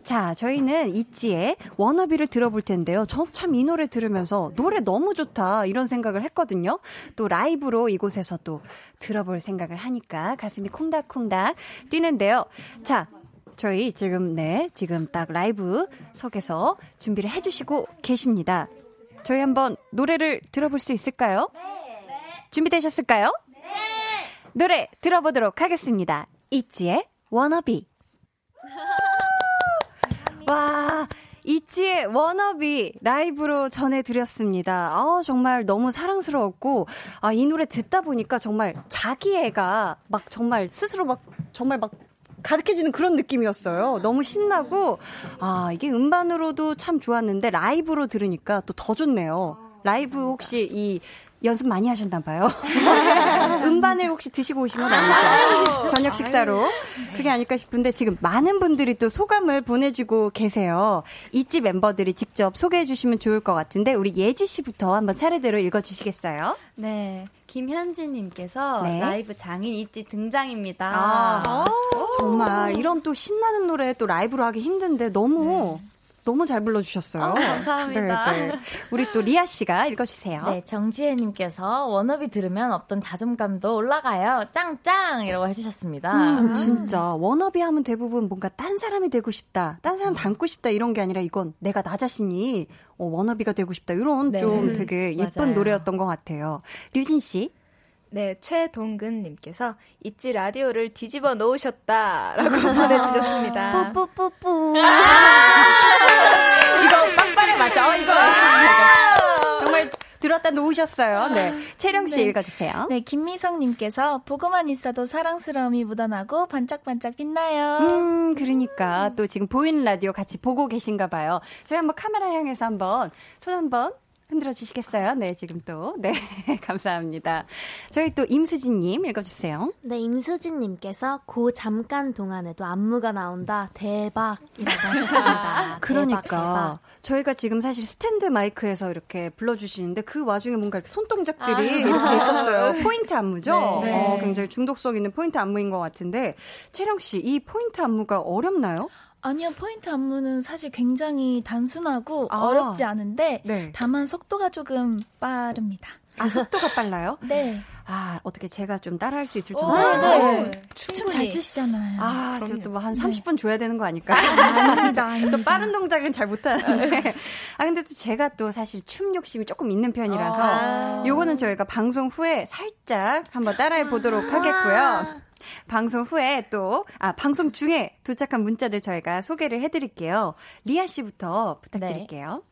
자, 저희는 있지의 워너비를 들어볼 텐데요. 저참이 노래 들으면서 노래 너무 좋다 이런 생각을 했거든요. 또 라이브로 이곳에서 또 들어볼 생각을 하니까 가슴이 콩닥콩닥 뛰는데요. 자, 저희 지금 네 지금 딱 라이브 석에서 준비를 해 주시고 계십니다. 저희 한번 노래를 들어볼 수 있을까요? 네. 준비되셨을까요? 네. 노래 들어보도록 하겠습니다. 이지의 워너비. [laughs] 와, 이치의 워너비 라이브로 전해드렸습니다. 아, 정말 너무 사랑스러웠고, 아, 이 노래 듣다 보니까 정말 자기애가 막 정말 스스로 막 정말 막 가득해지는 그런 느낌이었어요. 너무 신나고, 아, 이게 음반으로도 참 좋았는데 라이브로 들으니까 또 더 좋네요. 라이브 혹시 이 연습 많이 하셨나 봐요. [laughs] 음반을 혹시 드시고 오신 건 아니죠? 저녁 식사로. 그게 아닐까 싶은데 지금 많은 분들이 또 소감을 보내주고 계세요. 이집 멤버들이 직접 소개해 주시면 좋을 것 같은데 우리 예지 씨부터 한번 차례대로 읽어 주시겠어요? 네. 김현진님께서 네. 라이브 장인 있지 등장입니다. 아, 정말 이런 또 신나는 노래 또 라이브로 하기 힘든데 너무 네. 너무 잘 불러주셨어요. 어, 감사합니다. 네, 네. 우리 또 리아 씨가 읽어주세요. 네, 정지혜님께서 워너비 들으면 없던 자존감도 올라가요. 짱짱! 이라고 해주셨습니다. 음, 진짜. 워너비 하면 대부분 뭔가 딴 사람이 되고 싶다, 딴 사람 닮고 싶다 이런 게 아니라 이건 내가 나 자신이 어, 워너비가 되고 싶다 이런 네. 좀 되게 예쁜 맞아요. 노래였던 것 같아요. 류진 씨. 네, 최동근님께서 있지 라디오를 뒤집어 놓으셨다라고 [laughs] 보내주셨습니다. 뿌뿌뿌뿌. [laughs] 아~ 이거 빵빠레 맞아? 이거. 정말 들었다 놓으셨어요. 네. 채령 씨 네. 읽어주세요. 네, 김미성님께서 보고만 있어도 사랑스러움이 묻어나고 반짝반짝 빛나요. 음, 그러니까 또 지금 보이는 라디오 같이 보고 계신가 봐요. 저희 한번 카메라 향해서 한번 손 한번 흔들어 주시겠어요? 네, 지금 또. 네, [laughs] 감사합니다. 저희 또 임수진님 읽어주세요. 네, 임수진님께서 고 잠깐 동안에도 안무가 나온다. 대박이라고 하셨습니다. 그러니까. 대박, 대박. 저희가 지금 사실 스탠드 마이크에서 이렇게 불러주시는데 그 와중에 뭔가 이렇게 손동작들이 아. 이렇게 있었어요. [laughs] 포인트 안무죠? 네. 어, 굉장히 중독성 있는 포인트 안무인 것 같은데. 채령씨, 이 포인트 안무가 어렵나요? 아니요, 포인트 안무는 사실 굉장히 단순하고 아. 어렵지 않은데 네. 다만 속도가 조금 빠릅니다. 아, 속도가 빨라요? [laughs] 네. 아, 어떻게 제가 좀 따라할 수 있을 정도로. 네, 네. 춤잘 추시잖아요. 아, 저도 뭐한 30분 네. 줘야 되는 거 아닐까요? 아닙니다, [laughs] 아닙니다. 좀 빠른 동작은 잘 못하는데. [laughs] 아, 근데 또 제가 또 사실 춤 욕심이 조금 있는 편이라서 아~ 요거는 저희가 방송 후에 살짝 한번 따라해 보도록 아~ 하겠고요. 방송 후에 또, 아, 방송 중에 도착한 문자들 저희가 소개를 해드릴게요. 리아 씨부터 부탁드릴게요. 네.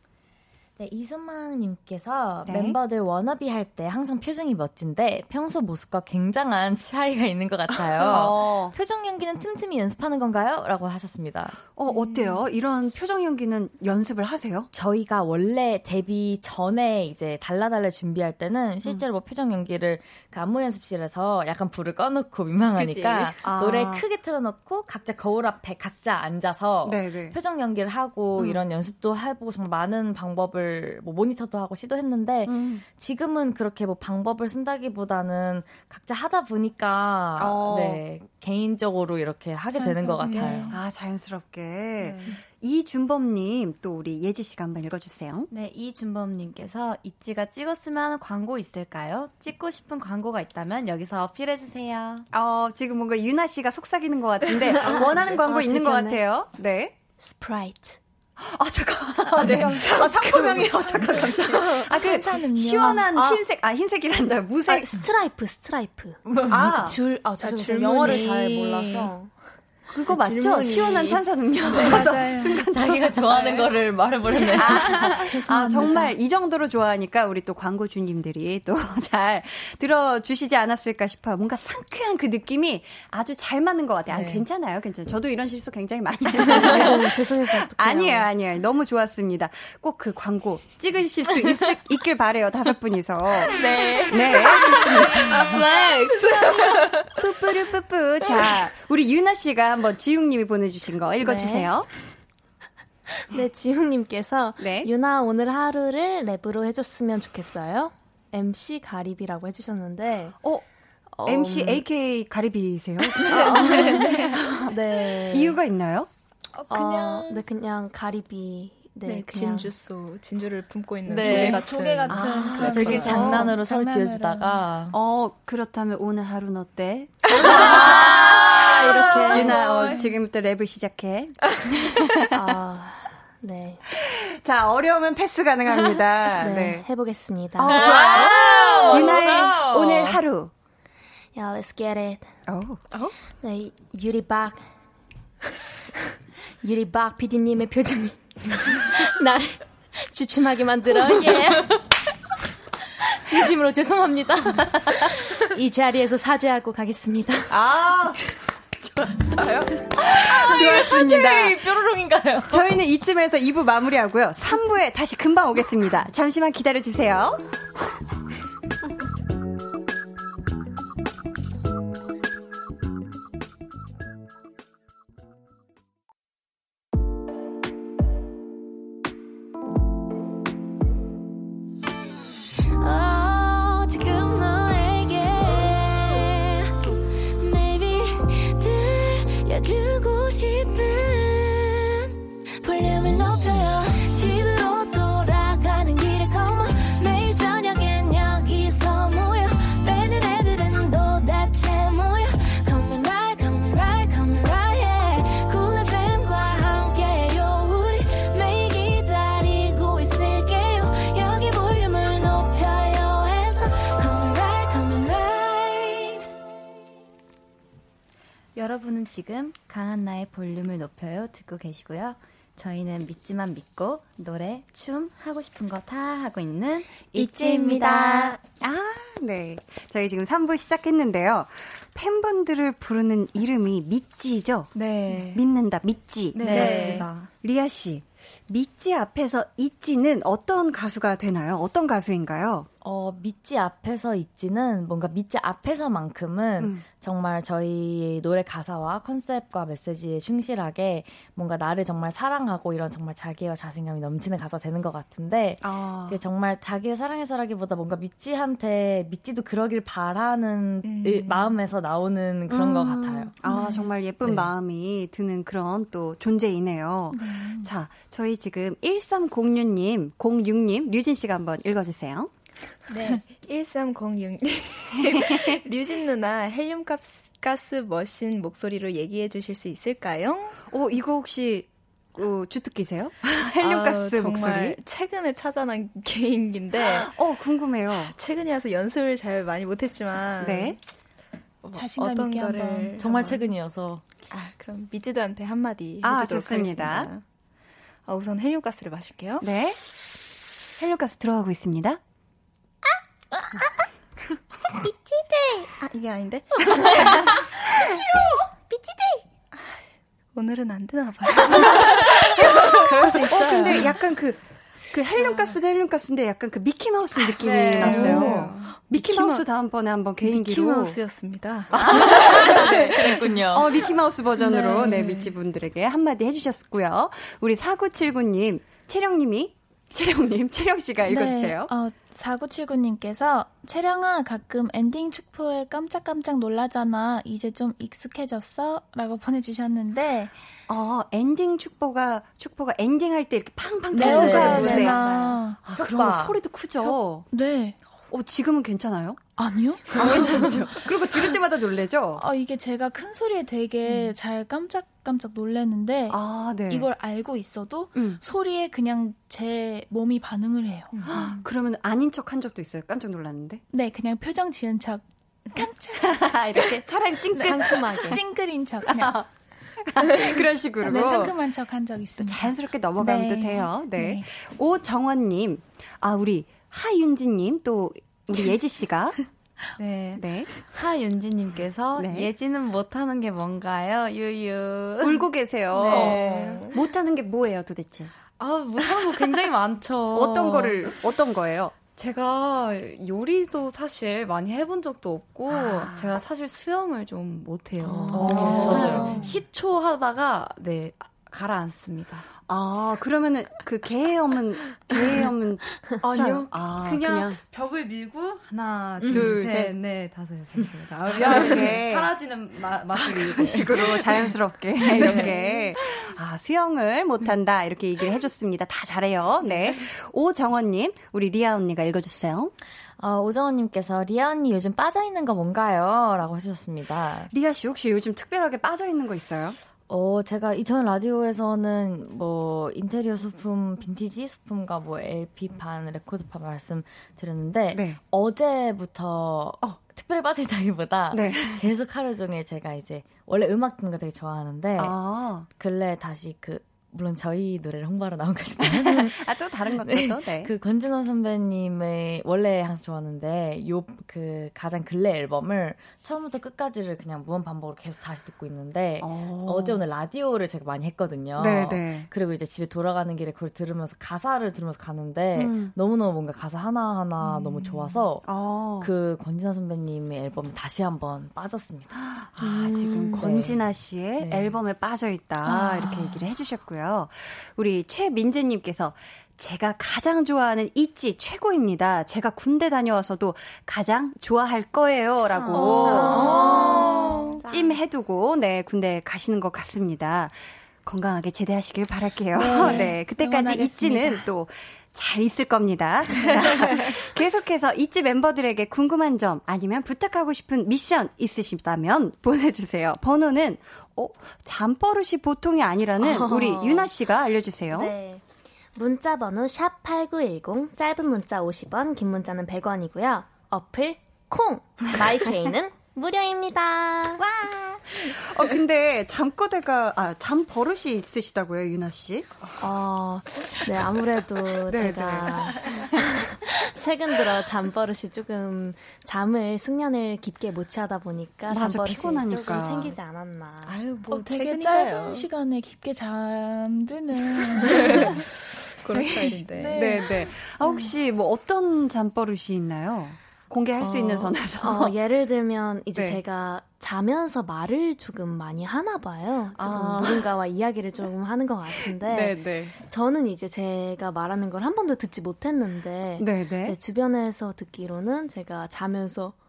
네, 이순망님께서 네. 멤버들 워너비 할 때 항상 표정이 멋진데 평소 모습과 굉장한 차이가 있는 것 같아요. [laughs] 어. 표정 연기는 틈틈이 연습하는 건가요? 라고 하셨습니다. 어, 어때요? 이런 표정 연기는 연습을 하세요? 저희가 원래 데뷔 전에 이제 달라달라 준비할 때는 실제로 뭐 표정 연기를 그 안무 연습실에서 약간 불을 꺼놓고 민망하니까 아. 노래 크게 틀어놓고 각자 거울 앞에 각자 앉아서 네네. 네. 표정 연기를 하고 음. 이런 연습도 해보고 정말 많은 방법을 방법을 뭐 모니터도 하고 시도했는데 음. 지금은 그렇게 뭐 방법을 쓴다기보다는 각자 하다 보니까 어. 네 개인적으로 이렇게 하게 되는 것 같아요. 아 자연스럽게 네. 이준범님 또 우리 예지 씨가 한번 읽어주세요. 네 이준범님께서 있지가 찍었으면 하는 광고 있을까요? 찍고 싶은 광고가 있다면 여기서 어필해 주세요. 어 지금 뭔가 유나 씨가 속삭이는 것 같은데 [laughs] 원하는 광고 아, 있는 것 같아요. 네. 스프라이트. 아 잠깐. 아, 네. 아 상품명이요. 잠깐 깜짝. 아그 시원한 아. 흰색 아 흰색이란다. 무색. 아, 스트라이프 스트라이프. 아줄 아, 죄송해요. 영어를 잘 몰라서. 그거 그 맞죠? 질문이... 시원한 탄산음료. 네, 맞아요. 순간 자기가 좋아하는 네. 거를 말해버렸네. 아, 아, [laughs] 정말 이 정도로 좋아하니까 우리 또 광고주님들이 또 [laughs] 잘 들어주시지 않았을까 싶어요. 뭔가 상쾌한 그 느낌이 아주 잘 맞는 것 같아요. 아, 네. 아, 괜찮아요, 괜찮아요. 저도 이런 실수 굉장히 많이 [laughs] 해요. 죄송해서 어떡해요. 아니에요, 아니에요. 너무 좋았습니다. 꼭 그 광고 찍으실 수 있, 있길 바래요. 다섯 분이서. 네. 네, 좋습니다. 아, flex. 뿌뿌르 뿌뿌. 자, 우리 유나 씨가 한번 한번 지웅님이 보내주신 거 읽어주세요. 네, 네 지웅님께서 네. 유나 오늘 하루를 랩으로 해줬으면 좋겠어요. MC 가리비라고 해주셨는데, 어, 어 MC 음... AK 가리비세요? [laughs] 네, 네. 네. 이유가 있나요? 어, 그냥 어, 네 그냥 가리비 네, 네 그냥. 진주 소 진주를 품고 있는 네, 조개 같은 조개 같은 아, 되게 장난으로 설 지어주다가 어 그렇다면 오늘 하루는 어때? [laughs] 아, 이렇게 유나 어, 지금부터 랩을 시작해. [laughs] 아, 네. 자 어려우면 패스 가능합니다. [laughs] 네, 네. 해보겠습니다. 어, 좋아요. 유나의 오늘 하루. Yeah, let's get it. Oh. Oh? 네, 유리박. 유리박 PD님의 표정이 [laughs] 나를 주춤하게 만들어. 예. 진심으로 죄송합니다. 이 자리에서 사죄하고 가겠습니다. 아. 좋았어요. 아, 좋았습니다. 뾰로롱인가요? 저희는 이쯤에서 2부 마무리하고요. 3부에 다시 금방 오겠습니다. 잠시만 기다려주세요. 여러분은 지금 강한나의 볼륨을 높여요 듣고 계시고요. 저희는 믿지만 믿고 노래, 춤 하고 싶은 거 다 하고 있는 이지입니다. 아, 네. 저희 지금 3부 시작했는데요. 팬분들을 부르는 이름이 믿지죠? 네. 믿는다, 믿지. 네. 네. 리아 씨, 믿지 앞에서 있지는 어떤 가수가 되나요? 어떤 가수인가요? 어, 믿지 앞에서 있지는 뭔가 믿지 앞에서만큼은 음. 정말 저희 노래 가사와 컨셉과 메시지에 충실하게 뭔가 나를 정말 사랑하고 이런 정말 자기와 자신감이 넘치는 가사 되는 것 같은데 아. 정말 자기를 사랑해서라기보다 뭔가 믿지한테 믿지도 그러길 바라는 음. 마음에서 나오는 그런 음. 것 같아요. 아 네. 정말 예쁜 네. 마음이 드는 그런 또 존재이네요. 네. 자 저희 지금 1306님, 06님, 류진 씨가 한번 읽어주세요. 네, [laughs] 1306님. [laughs] 류진 누나 헬륨 가스 마신 목소리로 얘기해 주실 수 있을까요? 어, 이거 혹시 어, 주특기세요? [laughs] 헬륨가스 아, 목소리? 최근에 찾아낸 개인기인데. [gasps] 어, 궁금해요. 최근이라서 연습을 잘 많이 못했지만. 네. 어, 자신감 어떤 있게 거를 한번. 정말 최근이어서. 아, 그럼 믿지들한테 한마디 아, 좋습니다. 하겠습니다. 아, 우선 헬륨가스를 마실게요. 네. 헬륨가스 들어가고 있습니다. 믿지들! 아, 이게 아닌데? [laughs] 믿지들! 오늘은 안 되나 봐요. [laughs] 그럴 수 있어요. 어, 근데 약간 그, 그 헬륨가스도 헬륨가스인데 약간 그 미키마우스 느낌이 네. 났어요. 미키마우스 다음번에 한번 개인기로. 미키마우스였습니다. [laughs] 아, 네, 그랬군요. 어, 미키마우스 버전으로, 네, 네 믿지 분들에게 한마디 해주셨고요. 우리 4979님, 채령님이 채령님, 채령씨가 네. 읽어주세요. 네, 어, 4979님께서, 채령아, 가끔 엔딩 축포에 깜짝깜짝 놀라잖아. 이제 좀 익숙해졌어? 라고 보내주셨는데, 어, 엔딩 축포가, 축포가 엔딩할 때 이렇게 팡팡 터지는 거죠, 네. 아, 그런 소리도 크죠? 네. 어, 지금은 괜찮아요? 아니요. 아, 괜찮죠. 그리고 들을 때마다 놀래죠? 아, 이게 제가 큰 소리에 되게 음. 잘 깜짝 깜짝 놀랐는데, 아, 네. 이걸 알고 있어도 음. 소리에 그냥 제 몸이 반응을 해요. 음. 그러면 아닌 척 한 적도 있어요? 깜짝 놀랐는데? 네, 그냥 표정 지은 척. 깜짝. [laughs] 이렇게 차라리 찡긋. 상큼하게. 찡그린 척. 그냥. [laughs] 그런 식으로. 네, 상큼한 척 한 적 있습니다. 자연스럽게 넘어가면 네. 듯해요. 네. 네. 오정원님, 아, 우리 하윤지님 또 우리 예지 씨가 [laughs] [laughs] 네. 네. 하윤지님께서 네. 예지는 못하는 게 뭔가요? 유유. 울고 계세요. 네. 못하는 게 뭐예요, 도대체? 아, 못하는 거 굉장히 많죠. [laughs] 어떤 거를, 어떤 거예요? 제가 요리도 사실 많이 해본 적도 없고, 아. 제가 사실 수영을 좀 못해요. 아. 저는 10초 하다가, 네, 가라앉습니다. 아, 그러면은 그 개헤엄은 개헤엄은 아니요. 아, 그냥, 그냥, 벽을 밀고 하나, 둘, 둘 셋, 넷, 다섯, 여섯, 일곱, 아홉, 열 사라지는 마, 맛을 식으로 [laughs] 자연스럽게 네. 이렇게 아, 수영을 못 한다. 이렇게 얘기를 해 줬습니다. 다 잘해요. 네. 오정원 님, 우리 리아 언니가 읽어 주세요. 어, 오정원님께서 리아 언니 요즘 빠져 있는 거 뭔가요? 라고 하셨습니다. 리아 씨 혹시 요즘 특별하게 빠져 있는 거 있어요? 어, 제가 이전 라디오에서는 뭐 인테리어 소품, 빈티지 소품과 뭐 LP판, 레코드판 말씀드렸는데 네. 어제부터 어. 특별히 빠지다기보다 네. 계속 하루 종일 제가 이제 원래 음악 듣는 거 되게 좋아하는데 아. 근래 다시 그 물론 저희 노래를 홍보하러 나온 거지만 [laughs] 아또 다른 것도 네. 네. 그 권진아 선배님의 원래 항상 좋았는데 요 그 가장 근래 앨범을 처음부터 끝까지를 그냥 무한 반복으로 계속 다시 듣고 있는데 어. 제 오늘 라디오를 제가 많이 했거든요. 네네. 네. 그리고 이제 집에 돌아가는 길에 그걸 들으면서 가사를 들으면서 가는데 음. 너무너무 뭔가 가사 하나하나 음. 너무 좋아서 어. 그 권진아 선배님의 앨범 다시 한번 빠졌습니다. [gasps] 아, 음. 지금 네. 권진아 씨의 네. 앨범에 빠져 있다 아. 이렇게 얘기를 해 주셨고요. 있어요. 우리 최민재님께서 제가 가장 좋아하는 있지 최고입니다. 제가 군대 다녀와서도 가장 좋아할 거예요. 라고 아~ 찜해두고, 네, 군대 가시는 것 같습니다. 건강하게 제대하시길 바랄게요. 네, [laughs] 네 그때까지 있지는 또 잘 있을 겁니다. 자, 계속해서 있지 멤버들에게 궁금한 점 아니면 부탁하고 싶은 미션 있으시다면 보내주세요. 번호는 어, 잠버릇이 보통이 아니라는 어. 우리 유나 씨가 알려주세요. 네. 문자 번호 샵 8910, 짧은 문자 50원, 긴 문자는 100원이고요. 어플 콩, 마이케이는 무료입니다. 와! 어, 근데 잠꼬대가, 아, 잠 버릇이 있으시다고요, 유나 씨? 어, 네, 아무래도 [laughs] 네, 제가 네. [laughs] 최근 들어 잠 버릇이 조금 잠을 숙면을 깊게 못 취하다 보니까 잠 버릇이 피곤하니까. 조금 생기지 않았나. 아유, 뭐 어, 되게 짧은 시간에 깊게 잠드는 [laughs] 그런 스타일인데. 네, 네. 네. 아, 혹시 뭐 어떤 잠버릇이 있나요? 공개할 어, 수 있는 선에서. 어, 예를 들면 이제 네. 제가 자면서 말을 조금 많이 하나 봐요. 조금 아. 누군가와 이야기를 조금 하는 것 같은데. [laughs] 네, 네. 저는 이제 제가 말하는 걸 한 번도 듣지 못했는데 네, 네. 네, 주변에서 듣기로는 제가 자면서 어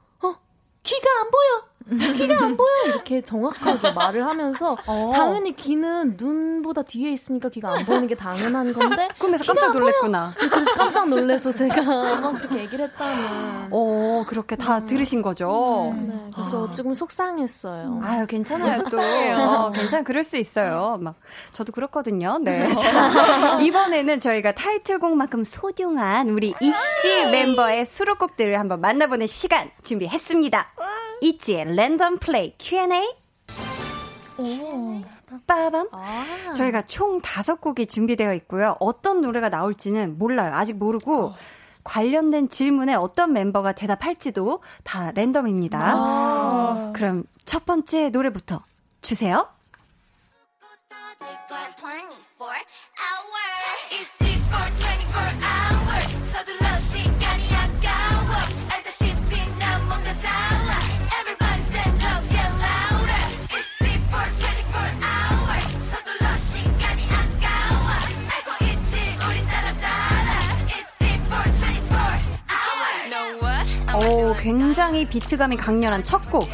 귀가 안 보여. 귀가 안 보여 이렇게 정확하게 말을 하면서 어. 당연히 귀는 눈보다 뒤에 있으니까 귀가 안 보이는 게 당연한 건데 [laughs] 꿈에서 깜짝 놀랐구나. 그래서 깜짝 놀래서 제가 막 그렇게 얘기를 했다는. 어 그렇게 다 음. 들으신 거죠. 네, 네. 그래서 아. 조금 속상했어요. 아유 괜찮아요 또 어, 괜찮 그럴 수 있어요. 막 저도 그렇거든요. 네. 자, 이번에는 저희가 타이틀곡만큼 소중한 우리 있지 멤버의 수록곡들을 한번 만나보는 시간 준비했습니다. 있지의 랜덤 플레이 Q&A. 오. 빠밤. 아. 저희가 총 다섯 곡이 준비되어 있고요. 어떤 노래가 나올지는 몰라요. 아직 모르고 어. 관련된 질문에 어떤 멤버가 대답할지도 다 랜덤입니다. 아. 그럼 첫 번째 노래부터 주세요. 굉장히 비트감이 강렬한 첫 곡.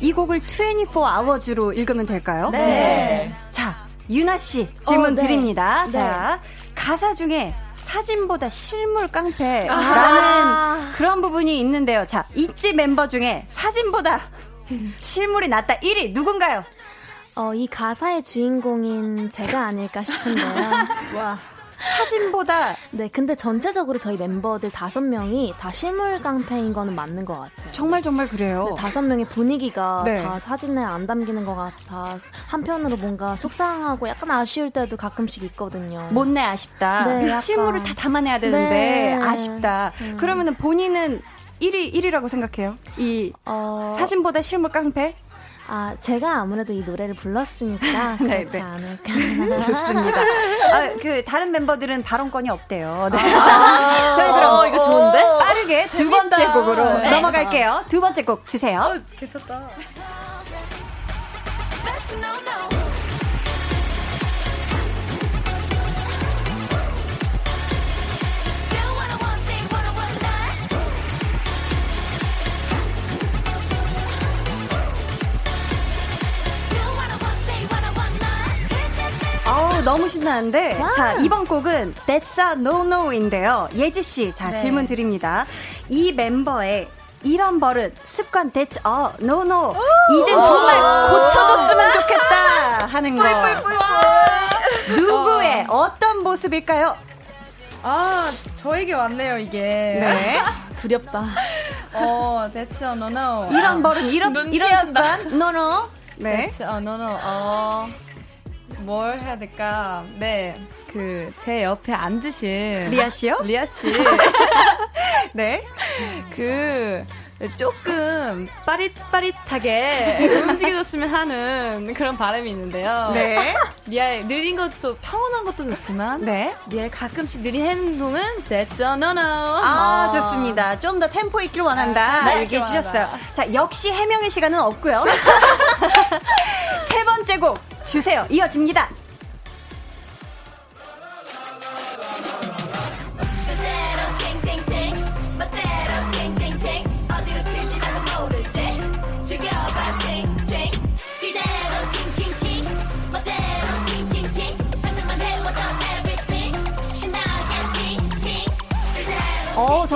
이 곡을 24hours로 읽으면 될까요? 네. 자, 유나 씨 질문 어, 네. 드립니다. 네. 자, 가사 중에 사진보다 실물 깡패라는 아~ 그런 부분이 있는데요. 자, 있지 멤버 중에 사진보다 실물이 낫다 1위 누군가요? 어, 이 가사의 주인공인 제가 아닐까 싶은데요. [laughs] 와. 사진보다 네 근데 전체적으로 저희 멤버들 다섯 명이 다 실물 깡패인 거는 맞는 것 같아요. 정말 정말 그래요. 네, 다섯 명의 분위기가 네. 다 사진에 안 담기는 것 같아 한편으로 뭔가 속상하고 약간 아쉬울 때도 가끔씩 있거든요. 못내 아쉽다. 네, 실물을 다 담아내야 되는데 네. 아쉽다. 음. 그러면은 본인은 1위 1위라고 생각해요. 이 어... 사진보다 실물 깡패? 아, 제가 아무래도 이 노래를 불렀으니까 [laughs] 네, 그렇지 네, 않을까. [laughs] 좋습니다. 아, 그 다른 멤버들은 발언권이 없대요. 네. 아, 자, 저희 그럼 어, 이거 좋은데? 빠르게 재밌다. 두 번째 곡으로 네. 넘어갈게요. 두 번째 곡 주세요. 어, 괜찮다. 너무 신나는데 와. 자 이번 곡은 That's a No No인데요. 예지 씨, 자 네. 질문 드립니다. 이 멤버의 이런 버릇 습관 That's a No No 이젠 정말 고쳐줬으면 좋겠다 하는 거. 누구의 어 떤 모습일까요? 아, 저에게 왔네요, 이게. 네. [laughs] 두렵다. 어, that's a no no. 이런 버릇, 이런, 이런 습관, no no. 네. That's a no no. 어, 뭘 해야 될까? 네. 그, 제 옆에 앉으신. 리아 씨요? [laughs] 리아 씨. [laughs] 네. 그, 조금 빠릿빠릿하게 움직여줬으면 하는 그런 바람이 있는데요. 네. 리아의 느린 것도 평온한 것도 좋지만 네. 리아의 가끔씩 느린 행동은 that's a no no. 아, 아. 좋습니다. 좀 더 템포 있길 원한다. 아, 네, 얘기해 주셨어요. 자, 역시 해명의 시간은 없고요. [laughs] 세 번째 곡 주세요. 이어집니다.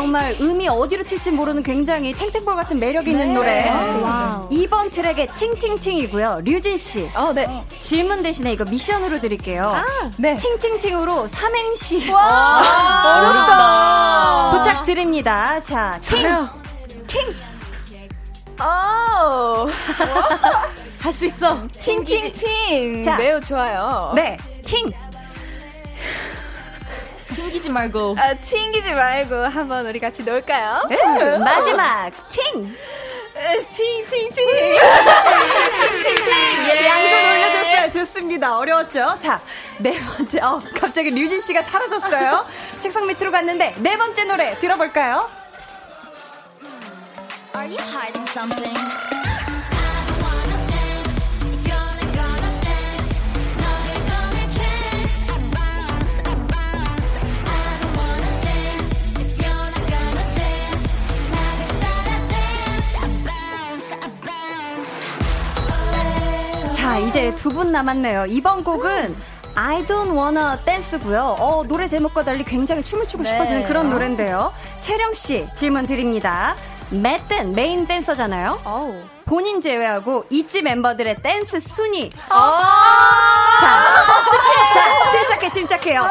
정말 음이 어디로 튈지 모르는 굉장히 탱탱볼 같은 매력 있는 네. 노래. 와우. 2번 트랙의 팅팅팅이고요. 류진 씨. 어, 네. 질문 대신에 이거 미션으로 드릴게요. 아, 네. 팅팅팅으로 삼행시. 와, 어렵다. 부탁드립니다. 자, 팅. 팅. [laughs] 오. 할수 있어. 팅팅팅. 자, 매우 좋아요. 네. 팅. 튕기지 말고. 아, 튕기지 말고 한번 우리 같이 놀까요? 음, 마지막 팅. 팅, 팅, 팅. 팅팅팅. 예. 양손 올려줬어요. 좋습니다. 어려웠죠? 자, 네 번째. 어, 갑자기 류진 씨가 사라졌어요. [laughs] 책상 밑으로 갔는데 네 번째 노래 들어볼까요? Are you hiding something? 자, 이제 두 분 남았네요. 이번 곡은 I don't wanna dance고요. 어, 노래 제목과 달리 굉장히 춤을 추고 네. 싶어지는 그런 노래인데요. 채령 씨 질문 드립니다. 메댄 메인 댄서잖아요. 오. 본인 제외하고 있지 멤버들의 댄스 순위. 아~ 자, 자, 침착해, 침착해요.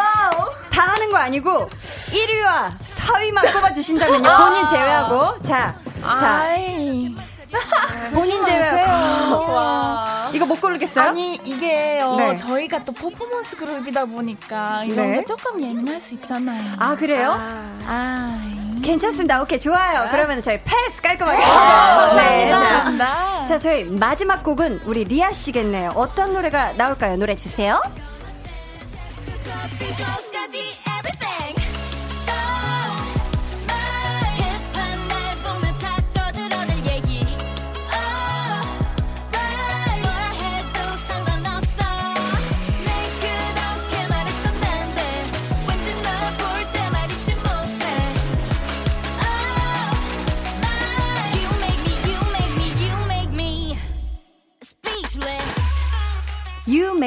다 하는 거 아니고 1위와 4위만 꼽아 주신다면요. 본인 제외하고. 자, 자. 본인 제외하고. 와. 이거 못 고르겠어요? 아니, 이게 어, 네. 저희가 또 퍼포먼스 그룹이다 보니까 이런 네. 게 조금 예민할 수 있잖아요. 아, 그래요? 아. 아. 괜찮습니다. 오케이, 좋아요. 아. 그러면 저희 패스 깔끔하게. 아, 네. 자, 자, 저희 마지막 곡은 우리 리아 씨겠네요. 어떤 노래가 나올까요? 노래 주세요.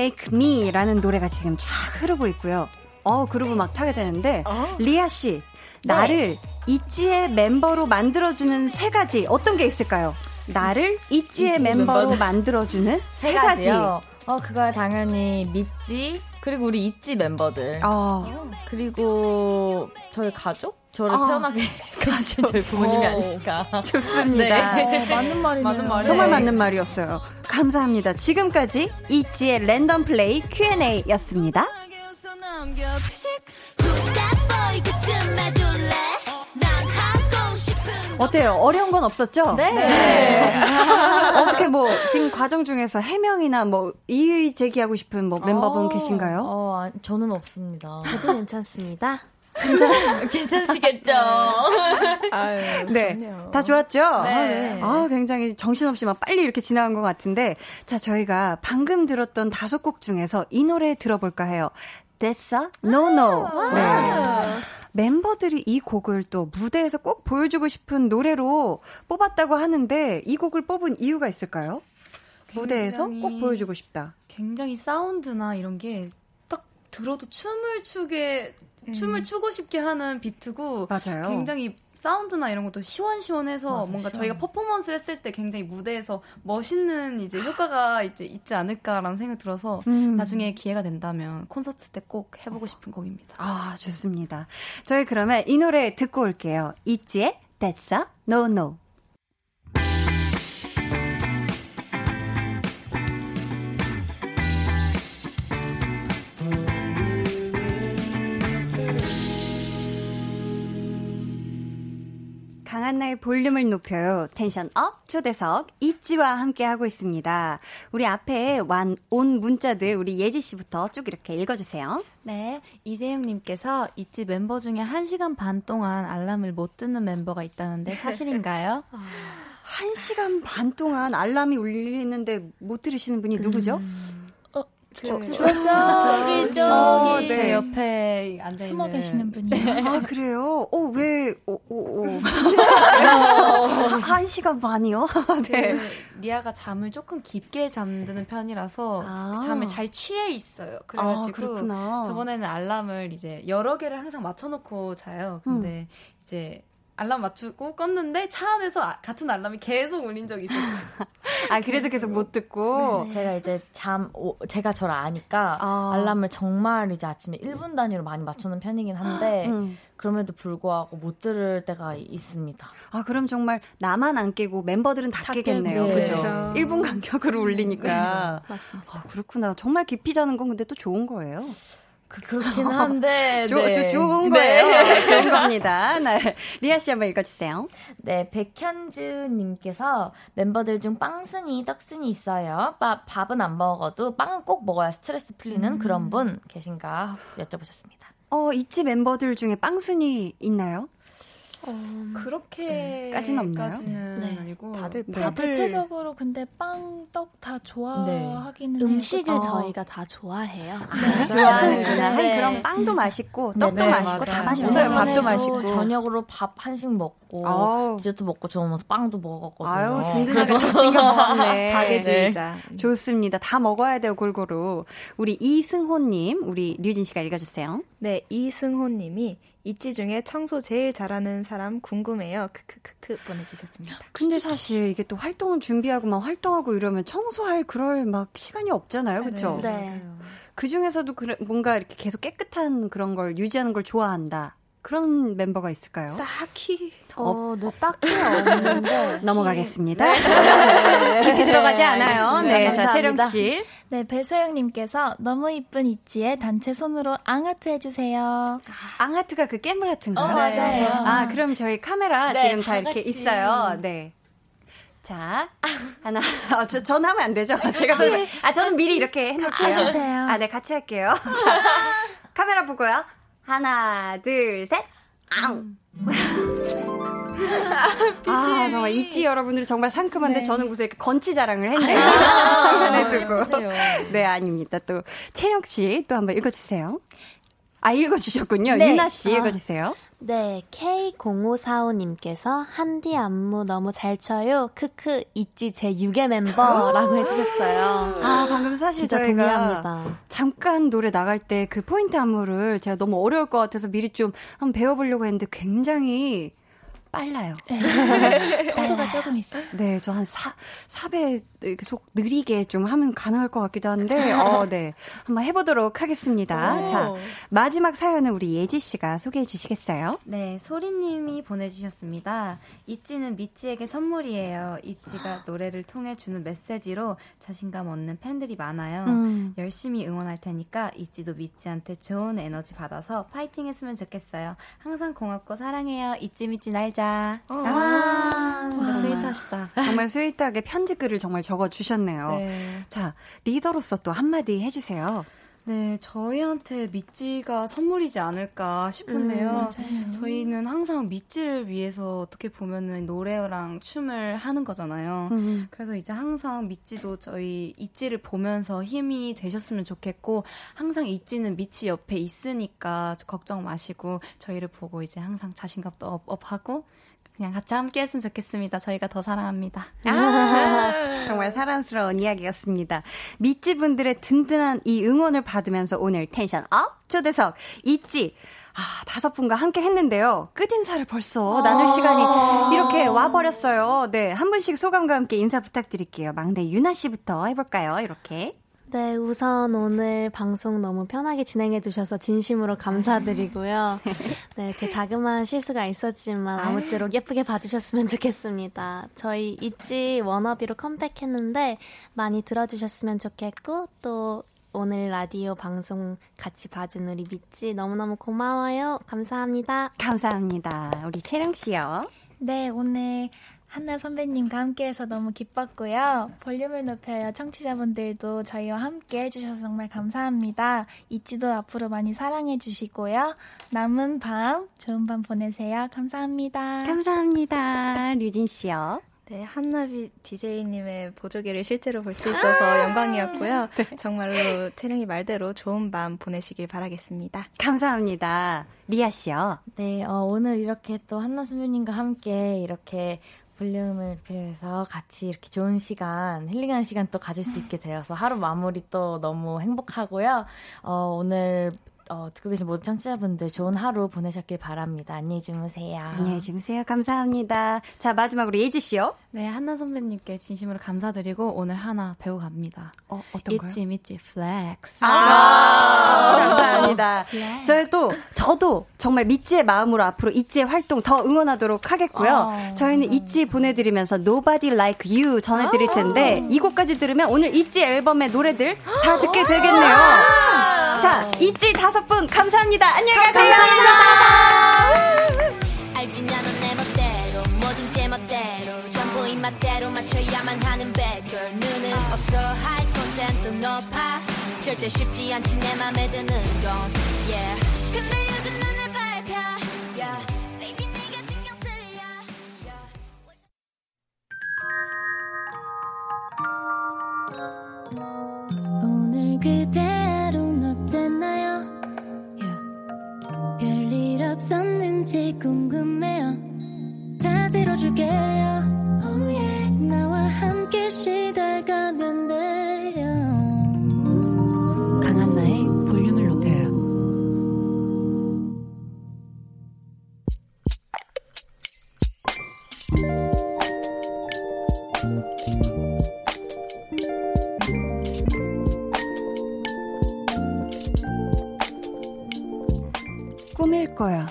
Make Me”라는 노래가 지금 쫙 흐르고 있고요. 어, 그루브 막 타게 되는데 어? 리아 씨, 네. 나를 있지의 멤버로 만들어주는 세 가지 어떤 게 있을까요? 나를 있지의 멤버로 만들어주는 [laughs] 세 가지. 어, 그거야 당연히 믿지 그리고 우리 있지 멤버들. 어. 그리고 저희 가족? 저를 어. 태어나게 [laughs] 해주신 저희 부모님이 어. 아니실까. 좋습니다. 네. 어, 맞는 말이네요. 맞는 말이 정말 맞는 말이었어요. 감사합니다. 지금까지 있지의 랜덤 플레이 Q&A였습니다. 어때요? 어려운 건 없었죠? 네. 네. [laughs] 어떻게 뭐 지금 과정 중에서 해명이나 뭐 이의 제기하고 싶은 뭐 멤버분 어, 계신가요? 어, 저는 없습니다. 저도 괜찮습니다. 괜찮으시겠죠? [laughs] 아유, 네. 그럼요. 다 좋았죠? 네. 아, 네. 아, 굉장히 정신없이 막 빨리 이렇게 지나간 것 같은데. 자, 저희가 방금 들었던 다섯 곡 중에서 이 노래 들어볼까 해요. 됐어? No, no. 아, 네. 멤버들이 이 곡을 또 무대에서 꼭 보여주고 싶은 노래로 뽑았다고 하는데 이 곡을 뽑은 이유가 있을까요? 무대에서 꼭 보여주고 싶다. 굉장히 사운드나 이런 게 딱 들어도 춤을 추게 음. 춤을 추고 싶게 하는 비트고 맞아요. 굉장히 사운드나 이런 것도 시원시원해서 맞아, 뭔가 시원. 저희가 퍼포먼스를 했을 때 굉장히 무대에서 멋있는 이제 효과가 이제 있지 않을까라는 생각이 들어서 음. 나중에 기회가 된다면 콘서트 때 꼭 해보고 싶은 곡입니다. 아 좋습니다. 저희 그러면 이 노래 듣고 올게요. 있지의 That's a No No. 한나의 볼륨을 높여요. tension up 초대석 있지와 함께 하고 있습니다. 우리 앞에 완, 온 문자들 우리 예지 씨부터 쭉 이렇게 읽어주세요. 네, 이재용님께서 이지 멤버 중에 1 시간 반 동안 알람을 못 듣는 멤버가 있다는데 사실인가요? [laughs] 1 시간 반 동안 알람이 울리는데 못 들으시는 분이 누구죠? 음... 저, 저, 저기, 저기, 어, 네. 제 옆에 앉아 숨어 계시는 분이요. 아, 그래요? 어, 왜, 오, 오, 오. 한 시간 반이요? [laughs] 네. 그, 리아가 잠을 조금 깊게 잠드는 편이라서 아. 잠을 잘 취해 있어요. 그래가지고 아, 저번에는 알람을 이제 여러 개를 항상 맞춰놓고 자요. 근데 음. 이제 알람 맞추고 껐는데 차 안에서 아, 같은 알람이 계속 울린 적이 있었어요. [laughs] 아 그래도 계속 못 듣고 네. 제가 이제 잠 오, 제가 저를 아니까 아. 알람을 정말 이제 아침에 1분 단위로 많이 맞추는 편이긴 한데 음. 그럼에도 불구하고 못 들을 때가 있습니다. 아 그럼 정말 나만 안 깨고 멤버들은 다, 다 깨겠네요. 깨고, 그죠? 네. 1분 간격으로 울리니까. 네. 맞습니다. 아, 그렇구나. 정말 깊이 자는 건 근데 또 좋은 거예요. 그, 그렇긴 [laughs] 한데. 조, 네. 조, 좋은 거예요. 네. 좋은 [laughs] 겁니다. 네. 리아 씨 한번 읽어주세요. 네, 백현주님께서 멤버들 중 빵순이, 떡순이 있어요. 밥, 밥은 안 먹어도 빵은 꼭 먹어야 스트레스 풀리는 음. 그런 분 계신가 여쭤보셨습니다. 어, 이치 멤버들 중에 빵순이 있나요? 어, 그렇게까지는 없나요? 네. 아니고 다들 네. 다 대체적으로 근데 빵, 떡 다 좋아하기는 네. 음식을 어. 저희가 다 좋아해요. 아, 네. 좋아하는구나. 네. 그럼 빵도 맛있고 떡도 네, 맛있고 맞아요. 다 맛있어요. 밥도 맛있고 저녁으로 밥 한식 먹고 아우. 디저트 먹고 저으면서 빵도 먹었거든요. 아유 든든하게 챙겨 먹었네. [laughs] 가게주의자. 좋습니다. 다 먹어야 돼요 골고루. 우리 이승호님, 우리 류진 씨가 읽어주세요. 네, 이승호님이 있지 중에 청소 제일 잘하는 사람 궁금해요. 크크크크 보내주셨습니다. 근데 사실 이게 또 활동을 준비하고 막 활동하고 이러면 청소할 그럴 막 시간이 없잖아요, 그렇죠? 네. 네. 그 중에서도 뭔가 이렇게 계속 깨끗한 그런 걸 유지하는 걸 좋아한다. 그런 멤버가 있을까요? 딱히 어, 네, 딱히 없는데 [laughs] 넘어가겠습니다. 네. [laughs] 깊이 들어가지 않아요. 네, 네 자 채령 씨. 네, 배소영님께서 너무 이쁜 있지에 단체 손으로 앙하트 해주세요. 앙하트가 그 깨물 하트인가요? 어, 맞아요. 아, 그럼 저희 카메라 네, 지금 다, 다 이렇게 있어요. 네. 자, 하나, [laughs] 어, 저, 저는 하면 안 되죠? 제가, 같이, 아, 저는 미리 이렇게 해놓을게요. 같이 해주세요. 아, 네, 같이 할게요. 자, 카메라 보고요. 하나, 둘, 셋. 앙. [laughs] 아, 정말 있지 여러분들 정말 상큼한데 네. 저는 무슨 이렇게 건치 자랑을 했네요. [laughs] 아. 네, 아닙니다. 또 채영 씨 또 한번 읽어 주세요. 아, 읽어 주셨군요. 네. 유나 씨 아. 읽어 주세요. 네, K0545님께서 한디 안무 너무 잘 쳐요. 크크 있지 제 6의 멤버라고 [gasps] 해주셨어요. 아 방금 사실 저희가 동의합니다. 잠깐 노래 나갈 때 그 포인트 안무를 제가 너무 어려울 것 같아서 미리 좀 한번 배워보려고 했는데 굉장히 빨라요. 네. [laughs] [laughs] 속도가 조금 있어요? 네, 저 한 4, 4배 속 느리게 좀 하면 가능할 것 같기도 한데, 어, 네. 한번 해보도록 하겠습니다. 자, 마지막 사연은 우리 예지씨가 소개해 주시겠어요? 네, 소리님이 보내주셨습니다. 이찌는 미찌에게 선물이에요. 이찌가 노래를 통해 주는 메시지로 자신감 얻는 팬들이 많아요. 음. 열심히 응원할 테니까 이찌도 미찌한테 좋은 에너지 받아서 파이팅 했으면 좋겠어요. 항상 고맙고 사랑해요. 이찌 미찌 날자. 진짜. 어. 아, 진짜 스윗하시다. 정말 스윗하게 편지글을 정말 적어주셨네요. 네. 자, 리더로서 또 한마디 해주세요. 네, 저희한테 미찌가 선물이지 않을까 싶은데요. 음, 저희는 항상 미찌를 위해서 어떻게 보면은 노래랑 춤을 하는 거잖아요. 음. 그래서 이제 항상 미찌도 저희 이찌를 보면서 힘이 되셨으면 좋겠고, 항상 이찌는 미찌 옆에 있으니까 걱정 마시고, 저희를 보고 이제 항상 자신감도 업업하고, 그냥 같이 함께 했으면 좋겠습니다. 저희가 더 사랑합니다. [laughs] 아, 정말 사랑스러운 이야기였습니다. 믿지 분들의 든든한 이 응원을 받으면서 오늘 tension up 초대석 있지. 아, 다섯 분과 함께 했는데요. 끝인사를 벌써 나눌 시간이 이렇게 와버렸어요. 네, 한 분씩 소감과 함께 인사 부탁드릴게요. 막내 유나 씨부터 해볼까요? 이렇게. 네, 우선 오늘 방송 너무 편하게 진행해 주셔서 진심으로 감사드리고요. [laughs] 네, 제 자그마한 실수가 있었지만 아무쪼록 예쁘게 봐주셨으면 좋겠습니다. 저희 있지 Wannabe로 컴백했는데 많이 들어주셨으면 좋겠고 또 오늘 라디오 방송 같이 봐준 우리 미찌 너무너무 고마워요. 감사합니다. 감사합니다. 우리 채령 씨요. 네, 오늘 한나 선배님과 함께해서 너무 기뻤고요. 볼륨을 높여요. 청취자분들도 저희와 함께 해주셔서 정말 감사합니다. 잊지도 앞으로 많이 사랑해주시고요. 남은 밤 좋은 밤 보내세요. 감사합니다. 감사합니다. 류진 씨요. 네, 한나비 DJ님의 보조개를 실제로 볼 수 있어서 영광이었고요. [laughs] 네. 정말로 채령이 말대로 좋은 밤 보내시길 바라겠습니다. 감사합니다. 리아 씨요. 네, 어, 오늘 이렇게 또 한나 선배님과 함께 이렇게 볼륨을 비해서 같이 이렇게 좋은 시간, 힐링하는 시간 또 가질 수 있게 되어서 하루 마무리 또 너무 행복하고요. 어, 오늘 어, 듣고 계신 모든 청취자분들 좋은 하루 보내셨길 바랍니다. 안녕히 주무세요. 안녕히 주무세요. 감사합니다. 자, 마지막으로 예지 씨요. 네, 한나 선배님께 진심으로 감사드리고 오늘 하나 배워 갑니다. 어, 어떤 거요? 있지 믿지 flex. 아, 아~ 감사합니다. 저희 또 저도 정말 미지의 마음으로 앞으로 있지의 활동 더 응원하도록 하겠고요. 아~ 저희는 있지 보내드리면서 Nobody Like You 전해드릴 텐데 이 곡까지 들으면 오늘 있지 앨범의 노래들 다 듣게 되겠네요. 자, 있지 다섯 분 감사합니다. 안녕히 가세요. 감사합니다. 알지 나는 내 멋대로 모든 제 멋대로 전부 입맛대로 맞춰야만 하는 배걸 눈은 없어 할 콘텐츠 높아 절대 쉽지 않지 내 맘에 드는 건 yeah. 근데 다 들어줄게요 oh yeah. 나와 함께 쉬다가면 돼요 강한나의 볼륨을 높여요 꿈일 거야.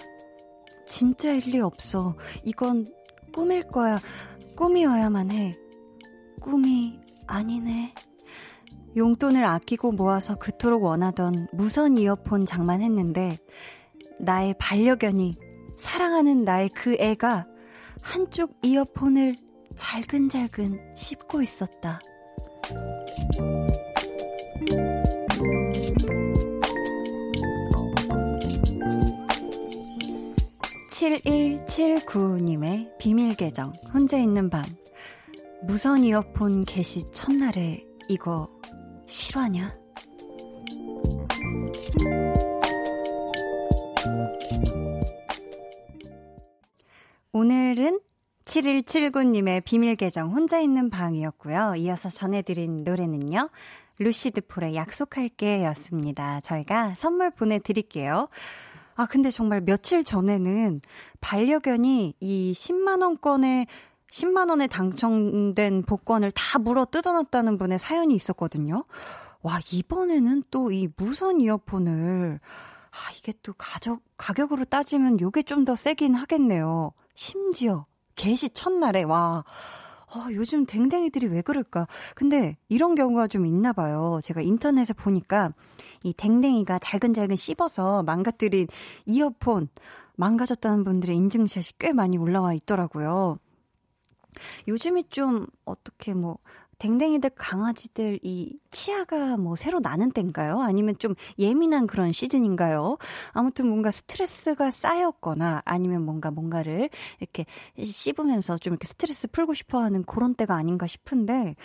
진짜 일 리 없어. 이건 꿈일 거야. 꿈이어야만 해. 꿈이 아니네. 용돈을 아끼고 모아서 그토록 원하던 무선 이어폰 장만했는데 나의 반려견이 사랑하는 나의 그 애가 한쪽 이어폰을 잘근잘근 씹고 있었다. 7179님의 비밀 계정, 혼자 있는 밤. 무선 이어폰 개시 첫날에 이거 실화냐? 오늘은 7179님의 비밀 계정 혼자 있는 방이었고요. 이어서 전해드린 노래는요. 루시드 폴의 약속할게 였습니다. 저희가 선물 보내드릴게요. 아, 근데 정말 며칠 전에는 반려견이 이 10만원권의 10만 원에 당첨된 복권을 다 물어 뜯어놨다는 분의 사연이 있었거든요. 와, 이번에는 또 이 무선 이어폰을, 아, 이게 또 가격, 가격으로 따지면 요게 좀 더 세긴 하겠네요. 심지어, 개시 첫날에, 와, 어, 요즘 댕댕이들이 왜 그럴까? 근데 이런 경우가 좀 있나 봐요. 제가 인터넷에 보니까 이 댕댕이가 잘근잘근 씹어서 망가뜨린 이어폰 망가졌다는 분들의 인증샷이 꽤 많이 올라와 있더라고요. 요즘이 좀 어떻게 뭐 댕댕이들 강아지들 이 치아가 뭐 새로 나는 때인가요? 아니면 좀 예민한 그런 시즌인가요? 아무튼 뭔가 스트레스가 쌓였거나 아니면 뭔가 뭔가를 이렇게 씹으면서 좀 이렇게 스트레스 풀고 싶어 하는 그런 때가 아닌가 싶은데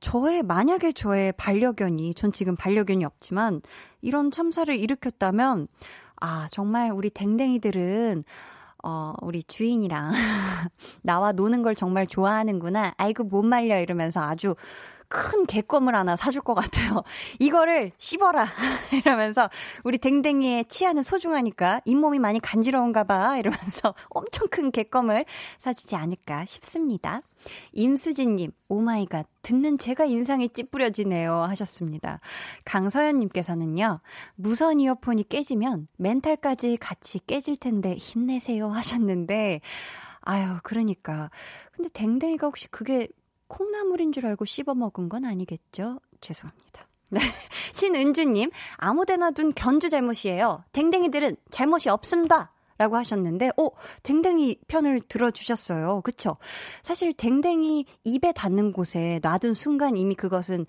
저의 만약에 저의 반려견이 전 지금 반려견이 없지만 이런 참사를 일으켰다면 아 정말 우리 댕댕이들은 어, 우리 주인이랑 [laughs] 나와 노는 걸 정말 좋아하는구나. 아이고, 못 말려. 이러면서 아주 큰 개껌을 하나 사줄 것 같아요. [laughs] 이거를 씹어라. [laughs] 이러면서 우리 댕댕이의 치아는 소중하니까 잇몸이 많이 간지러운가 봐. 이러면서 엄청 큰 개껌을 사주지 않을까 싶습니다. 임수진님, oh my god, 듣는 제가 인상이 찌푸려지네요. 하셨습니다. 강서연님께서는요, 무선 이어폰이 깨지면 멘탈까지 같이 깨질 텐데 힘내세요. 하셨는데, 아유, 그러니까. 근데 댕댕이가 혹시 그게 콩나물인 줄 알고 씹어 먹은 건 아니겠죠? 죄송합니다. 네. [laughs] 신은주님, 아무데나 둔 견주 잘못이에요. 댕댕이들은 잘못이 없습니다. 라고 하셨는데, 오, 댕댕이 편을 들어주셨어요. 그쵸? 사실 댕댕이 입에 닿는 곳에 놔둔 순간 이미 그것은,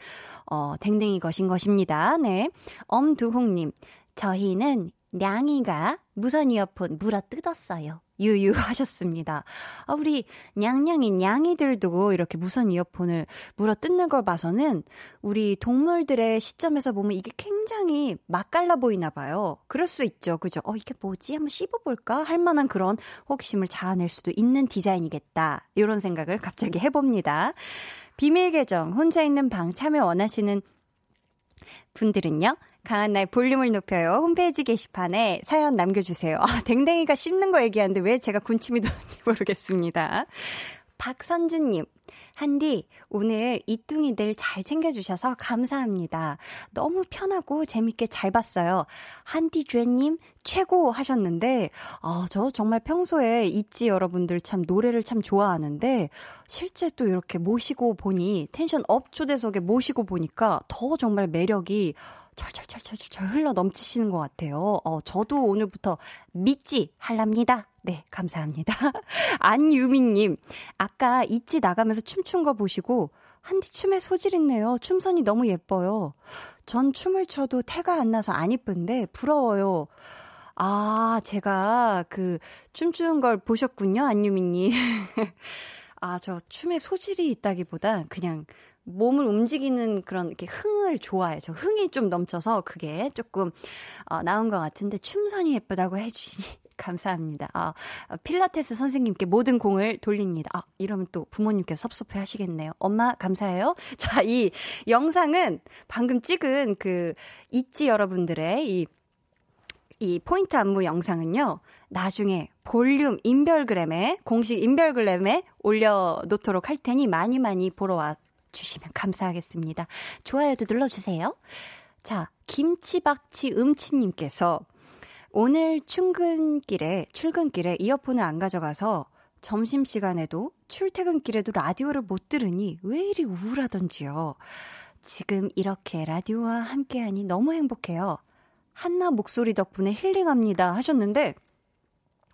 어, 댕댕이 것인 것입니다. 네. 엄두홍님, 저희는 냥이가 무선 이어폰 물어 뜯었어요. 유유하셨습니다. 아, 우리 냥냥이 냥이들도 이렇게 무선 이어폰을 물어 뜯는 걸 봐서는 우리 동물들의 시점에서 보면 이게 굉장히 맛깔나 보이나 봐요. 그럴 수 있죠. 그죠? 어, 이게 뭐지? 한번 씹어볼까? 할 만한 그런 호기심을 자아낼 수도 있는 디자인이겠다. 이런 생각을 갑자기 해봅니다. 비밀 계정, 혼자 있는 방 참여 원하시는 분들은요. 강한나의 볼륨을 높여요. 홈페이지 게시판에 사연 남겨주세요. 아, 댕댕이가 씹는 거 얘기하는데 왜 제가 군침이 도는지 모르겠습니다. 박선주님, 한디, 오늘 이뚱이들 잘 챙겨주셔서 감사합니다. 너무 편하고 재밌게 잘 봤어요. 한디 쥐님, 최고 하셨는데, 아, 저 정말 평소에 있지 여러분들 참 노래를 참 좋아하는데, 실제 또 이렇게 모시고 보니, tension up 초대석에 모시고 보니까 더 정말 매력이 철철철철철 흘러 넘치시는 것 같아요. 어, 저도 오늘부터 믿지 할랍니다. 네, 감사합니다. [laughs] 안유미님, 아까 있지 나가면서 춤춘 거 보시고, 한디 춤에 소질 있네요. 춤선이 너무 예뻐요. 전 춤을 춰도 태가 안 나서 안 이쁜데, 부러워요. 아, 제가 그 춤추는 걸 보셨군요, 안유미님. [laughs] 아, 저 춤에 소질이 있다기보다 그냥 몸을 움직이는 그런 이렇게 흥을 좋아해요. 저 흥이 좀 넘쳐서 그게 조금 어, 나은 것 같은데 춤선이 예쁘다고 해주시니 [laughs] 감사합니다. 아, 필라테스 선생님께 모든 공을 돌립니다. 아, 이러면 또 부모님께서 섭섭해 하시겠네요. 엄마, 감사해요. [laughs] 자, 이 영상은 방금 찍은 그, 있지 여러분들의 이, 이 포인트 안무 영상은요, 나중에 볼륨 인별그램에, 공식 인별그램에 올려놓도록 할 테니 많이 많이 보러 와 주시면 감사하겠습니다. 좋아요도 눌러주세요. 자, 김치박치 음치님께서 오늘 출근길에, 출근길에 이어폰을 안 가져가서 점심시간에도 출퇴근길에도 라디오를 못 들으니 왜 이리 우울하던지요. 지금 이렇게 라디오와 함께하니 너무 행복해요. 한나 목소리 덕분에 힐링합니다 하셨는데,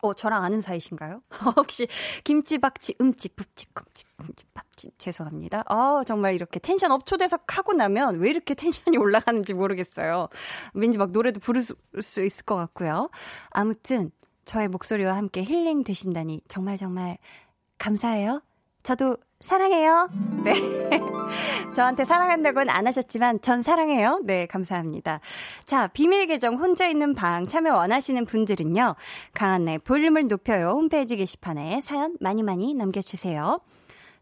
어, 저랑 아는 사이신가요? [laughs] 혹시 김치박치 음치 푹치 쿵치 쿵치 밥치 죄송합니다. 어, 정말 이렇게 tension up 초대석 하고 나면 왜 이렇게 텐션이 올라가는지 모르겠어요. 왠지 막 노래도 부를 수, 수 있을 것 같고요. 아무튼 저의 목소리와 함께 힐링 되신다니 정말 정말 감사해요. 저도 사랑해요. 네. [laughs] 저한테 사랑한다고는 안 하셨지만 전 사랑해요. 네, 감사합니다. 자, 비밀 계정 혼자 있는 방 참여 원하시는 분들은요. 강한나의 볼륨을 높여요. 홈페이지 게시판에 사연 많이 많이 남겨 주세요.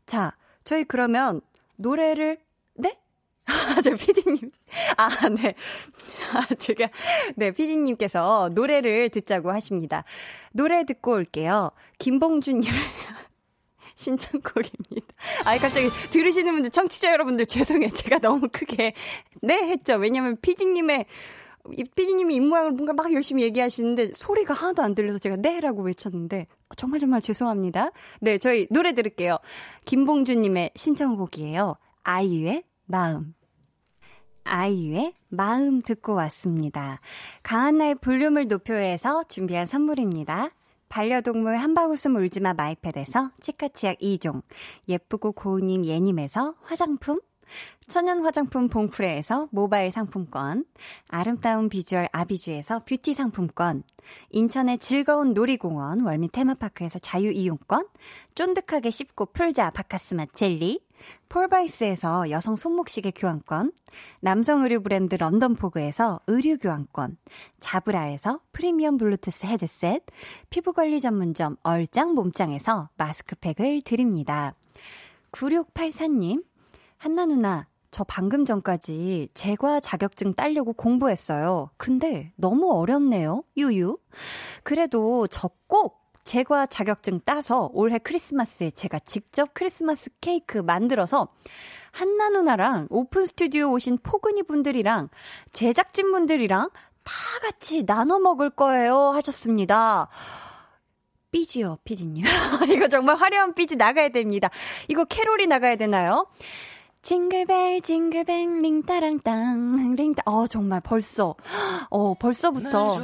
자, 저희 그러면 노래를 네? 아, [laughs] 저 피디님. 아, 네. 아, 제가, 네, 피디님께서 노래를 듣자고 하십니다. 노래 듣고 올게요. 김봉준님의 신청곡입니다. 아, 갑자기 들으시는 분들, 청취자 여러분들 죄송해요. 제가 너무 크게 네 했죠. 왜냐면 피디님의 이 피디님이 입모양을 뭔가 막 열심히 얘기하시는데 소리가 하나도 안 들려서 제가 네 라고 외쳤는데 정말 정말 죄송합니다. 네, 저희 노래 들을게요. 김봉준님의 신청곡이에요. 아이유의 마음. 아이유의 마음 듣고 왔습니다. 강한나의 볼륨을 높여서 준비한 선물입니다. 반려동물 한바구음 울지마 마이펫에서 치카치약 2종, 예쁘고 고운님 예님에서 화장품, 천연 화장품 봉프레에서 모바일 상품권, 아름다운 비주얼 아비주에서 뷰티 상품권, 인천의 즐거운 놀이공원 월미 테마파크에서 자유 이용권, 쫀득하게 씹고 풀자 박카스맛 젤리, 폴바이스에서 여성 손목시계 교환권, 남성 의류 브랜드 런던포그에서 의류 교환권, 자브라에서 프리미엄 블루투스 헤드셋, 피부관리 전문점 얼짱 몸짱에서 마스크팩을 드립니다. 9684님, 한나 누나, 저 방금 전까지 제과 자격증 따려고 공부했어요. 근데 너무 어렵네요. 유유. 그래도 저 꼭 제과 자격증 따서 올해 크리스마스에 제가 직접 크리스마스 케이크 만들어서 한나 누나랑 오픈 스튜디오 오신 포근이 분들이랑 제작진 분들이랑 다 같이 나눠 먹을 거예요 하셨습니다. BG요, 피디님. [laughs] 이거 정말 화려한 BG 나가야 됩니다. 이거 캐롤이 나가야 되나요? jingle bell jingle bell 링따랑땅 링따 어 정말 벌써 [gasps] 어 벌써부터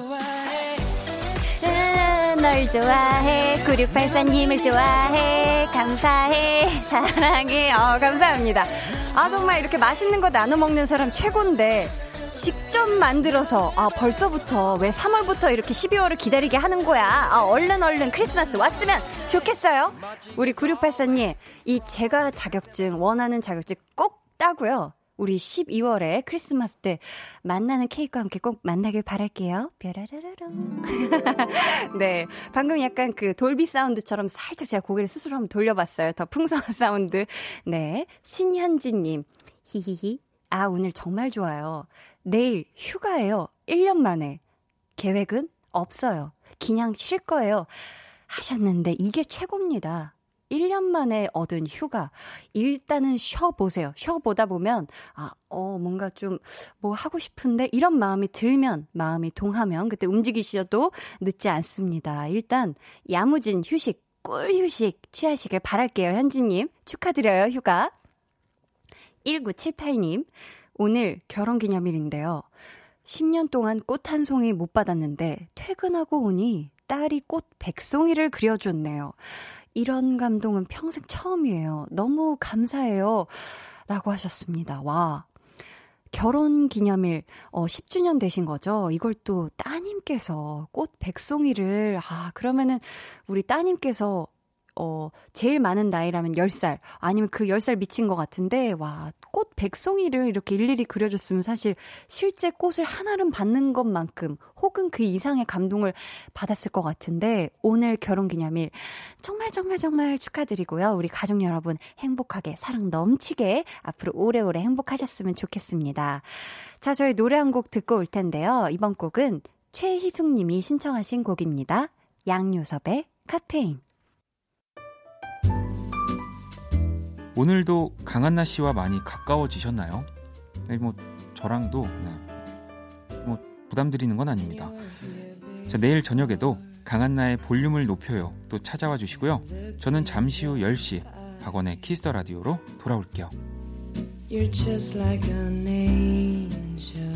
널 좋아해. 9684님을 좋아해. 감사해. [laughs] 사랑해. 어 감사합니다. 아 정말 이렇게 맛있는 거 나눠 먹는 사람 최고인데 직접 만들어서 아 벌써부터 왜 3월부터 이렇게 12월을 기다리게 하는 거야? 아 얼른 얼른 크리스마스 왔으면 좋겠어요. 우리 9684님 이 제가 자격증 원하는 자격증 꼭 따고요 우리 12월에 크리스마스 때 만나는 케이크와 함께 꼭 만나길 바랄게요. 뾰라라라랑. [laughs] 네. 방금 약간 그 돌비 사운드처럼 살짝 제가 고개를 스스로 한번 돌려봤어요. 더 풍성한 [laughs] 사운드. 네. 신현지님. 히히히. 아, 오늘 정말 좋아요. 내일 휴가예요. 1년 만에. 계획은 없어요. 그냥 쉴 거예요. 하셨는데 이게 최고입니다. 1년 만에 얻은 휴가. 일단은 쉬어보세요. 쉬어보다 보면, 아, 어, 뭔가 좀, 뭐 하고 싶은데, 이런 마음이 들면, 마음이 동하면, 그때 움직이셔도 늦지 않습니다. 일단, 야무진 휴식, 꿀 휴식 취하시길 바랄게요, 현지님. 축하드려요, 휴가. 1978님, 오늘 결혼 기념일인데요. 10년 동안 꽃 한 송이 못 받았는데, 퇴근하고 오니 딸이 꽃 백송이를 그려줬네요. 이런 감동은 평생 처음이에요. 너무 감사해요. 라고 하셨습니다. 와. 결혼 기념일, 어, 10주년 되신 거죠? 이걸 또 따님께서 꽃 백송이를, 아, 그러면은 우리 따님께서 어, 제일 많은 나이라면 10살, 아니면 그 10살 미친 것 같은데, 와, 꽃 백송이를 이렇게 일일이 그려줬으면 사실 실제 꽃을 하나는 받는 것만큼 혹은 그 이상의 감동을 받았을 것 같은데, 오늘 결혼 기념일 정말 정말 정말 축하드리고요. 우리 가족 여러분 행복하게, 사랑 넘치게 앞으로 오래오래 행복하셨으면 좋겠습니다. 자, 저희 노래 한 곡 듣고 올 텐데요. 이번 곡은 최희숙 님이 신청하신 곡입니다. 양요섭의 카페인. 오늘도 강한나 씨와 많이 가까워지셨나요? 네, 뭐 저랑도 네. 뭐 부담 드리는 건 아닙니다. 자, 내일 저녁에도 강한나의 볼륨을 높여요. 또 찾아와 주시고요. 저는 잠시 후 10시 박원의 Kiss the Radio로 돌아올게요. You're just like an angel.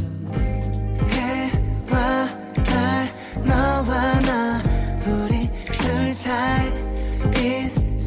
해와 달 너와 나 우리 둘 사이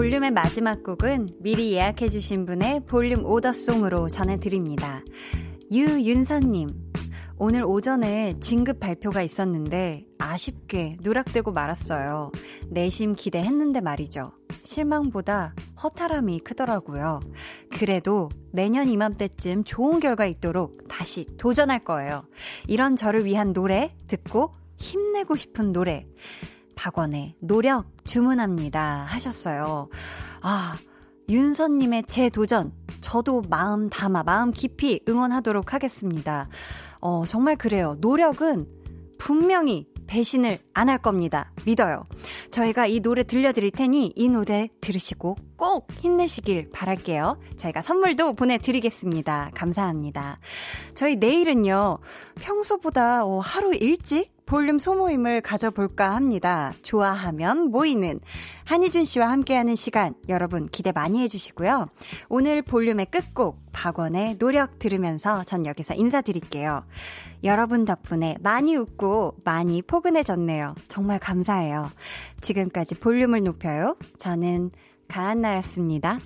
볼륨의 마지막 곡은 미리 예약해주신 분의 볼륨 오더송으로 전해드립니다. 유윤서님, 오늘 오전에 진급 발표가 있었는데 아쉽게 누락되고 말았어요. 내심 기대했는데 말이죠. 실망보다 허탈함이 크더라고요. 그래도 내년 이맘때쯤 좋은 결과 있도록 다시 도전할 거예요. 이런 저를 위한 노래 듣고 힘내고 싶은 노래. 박원의 노력 주문합니다. 하셨어요. 아, 윤선님의 재도전. 저도 마음 담아, 마음 깊이 응원하도록 하겠습니다. 어, 정말 그래요. 노력은 분명히 배신을 안 할 겁니다. 믿어요. 저희가 이 노래 들려드릴 테니 이 노래 들으시고 꼭 힘내시길 바랄게요. 저희가 선물도 보내드리겠습니다. 감사합니다. 저희 내일은요, 평소보다 어, 하루 일찍 볼륨 소모임을 가져볼까 합니다. 좋아하면 모이는 한희준 씨와 함께하는 시간 여러분 기대 많이 해주시고요. 오늘 볼륨의 끝곡 박원의 노력 들으면서 전 여기서 인사드릴게요. 여러분 덕분에 많이 웃고 많이 포근해졌네요. 정말 감사해요. 지금까지 볼륨을 높여요. 저는 가한나였습니다.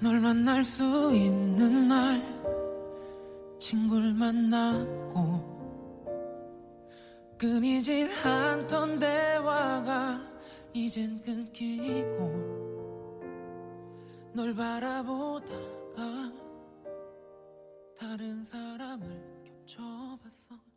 널 만날 수 있는 날 친구를 만나고 끊이질 않던 대화가 이젠 끊기고 널 바라보다가 다른 사람을 겹쳐봤어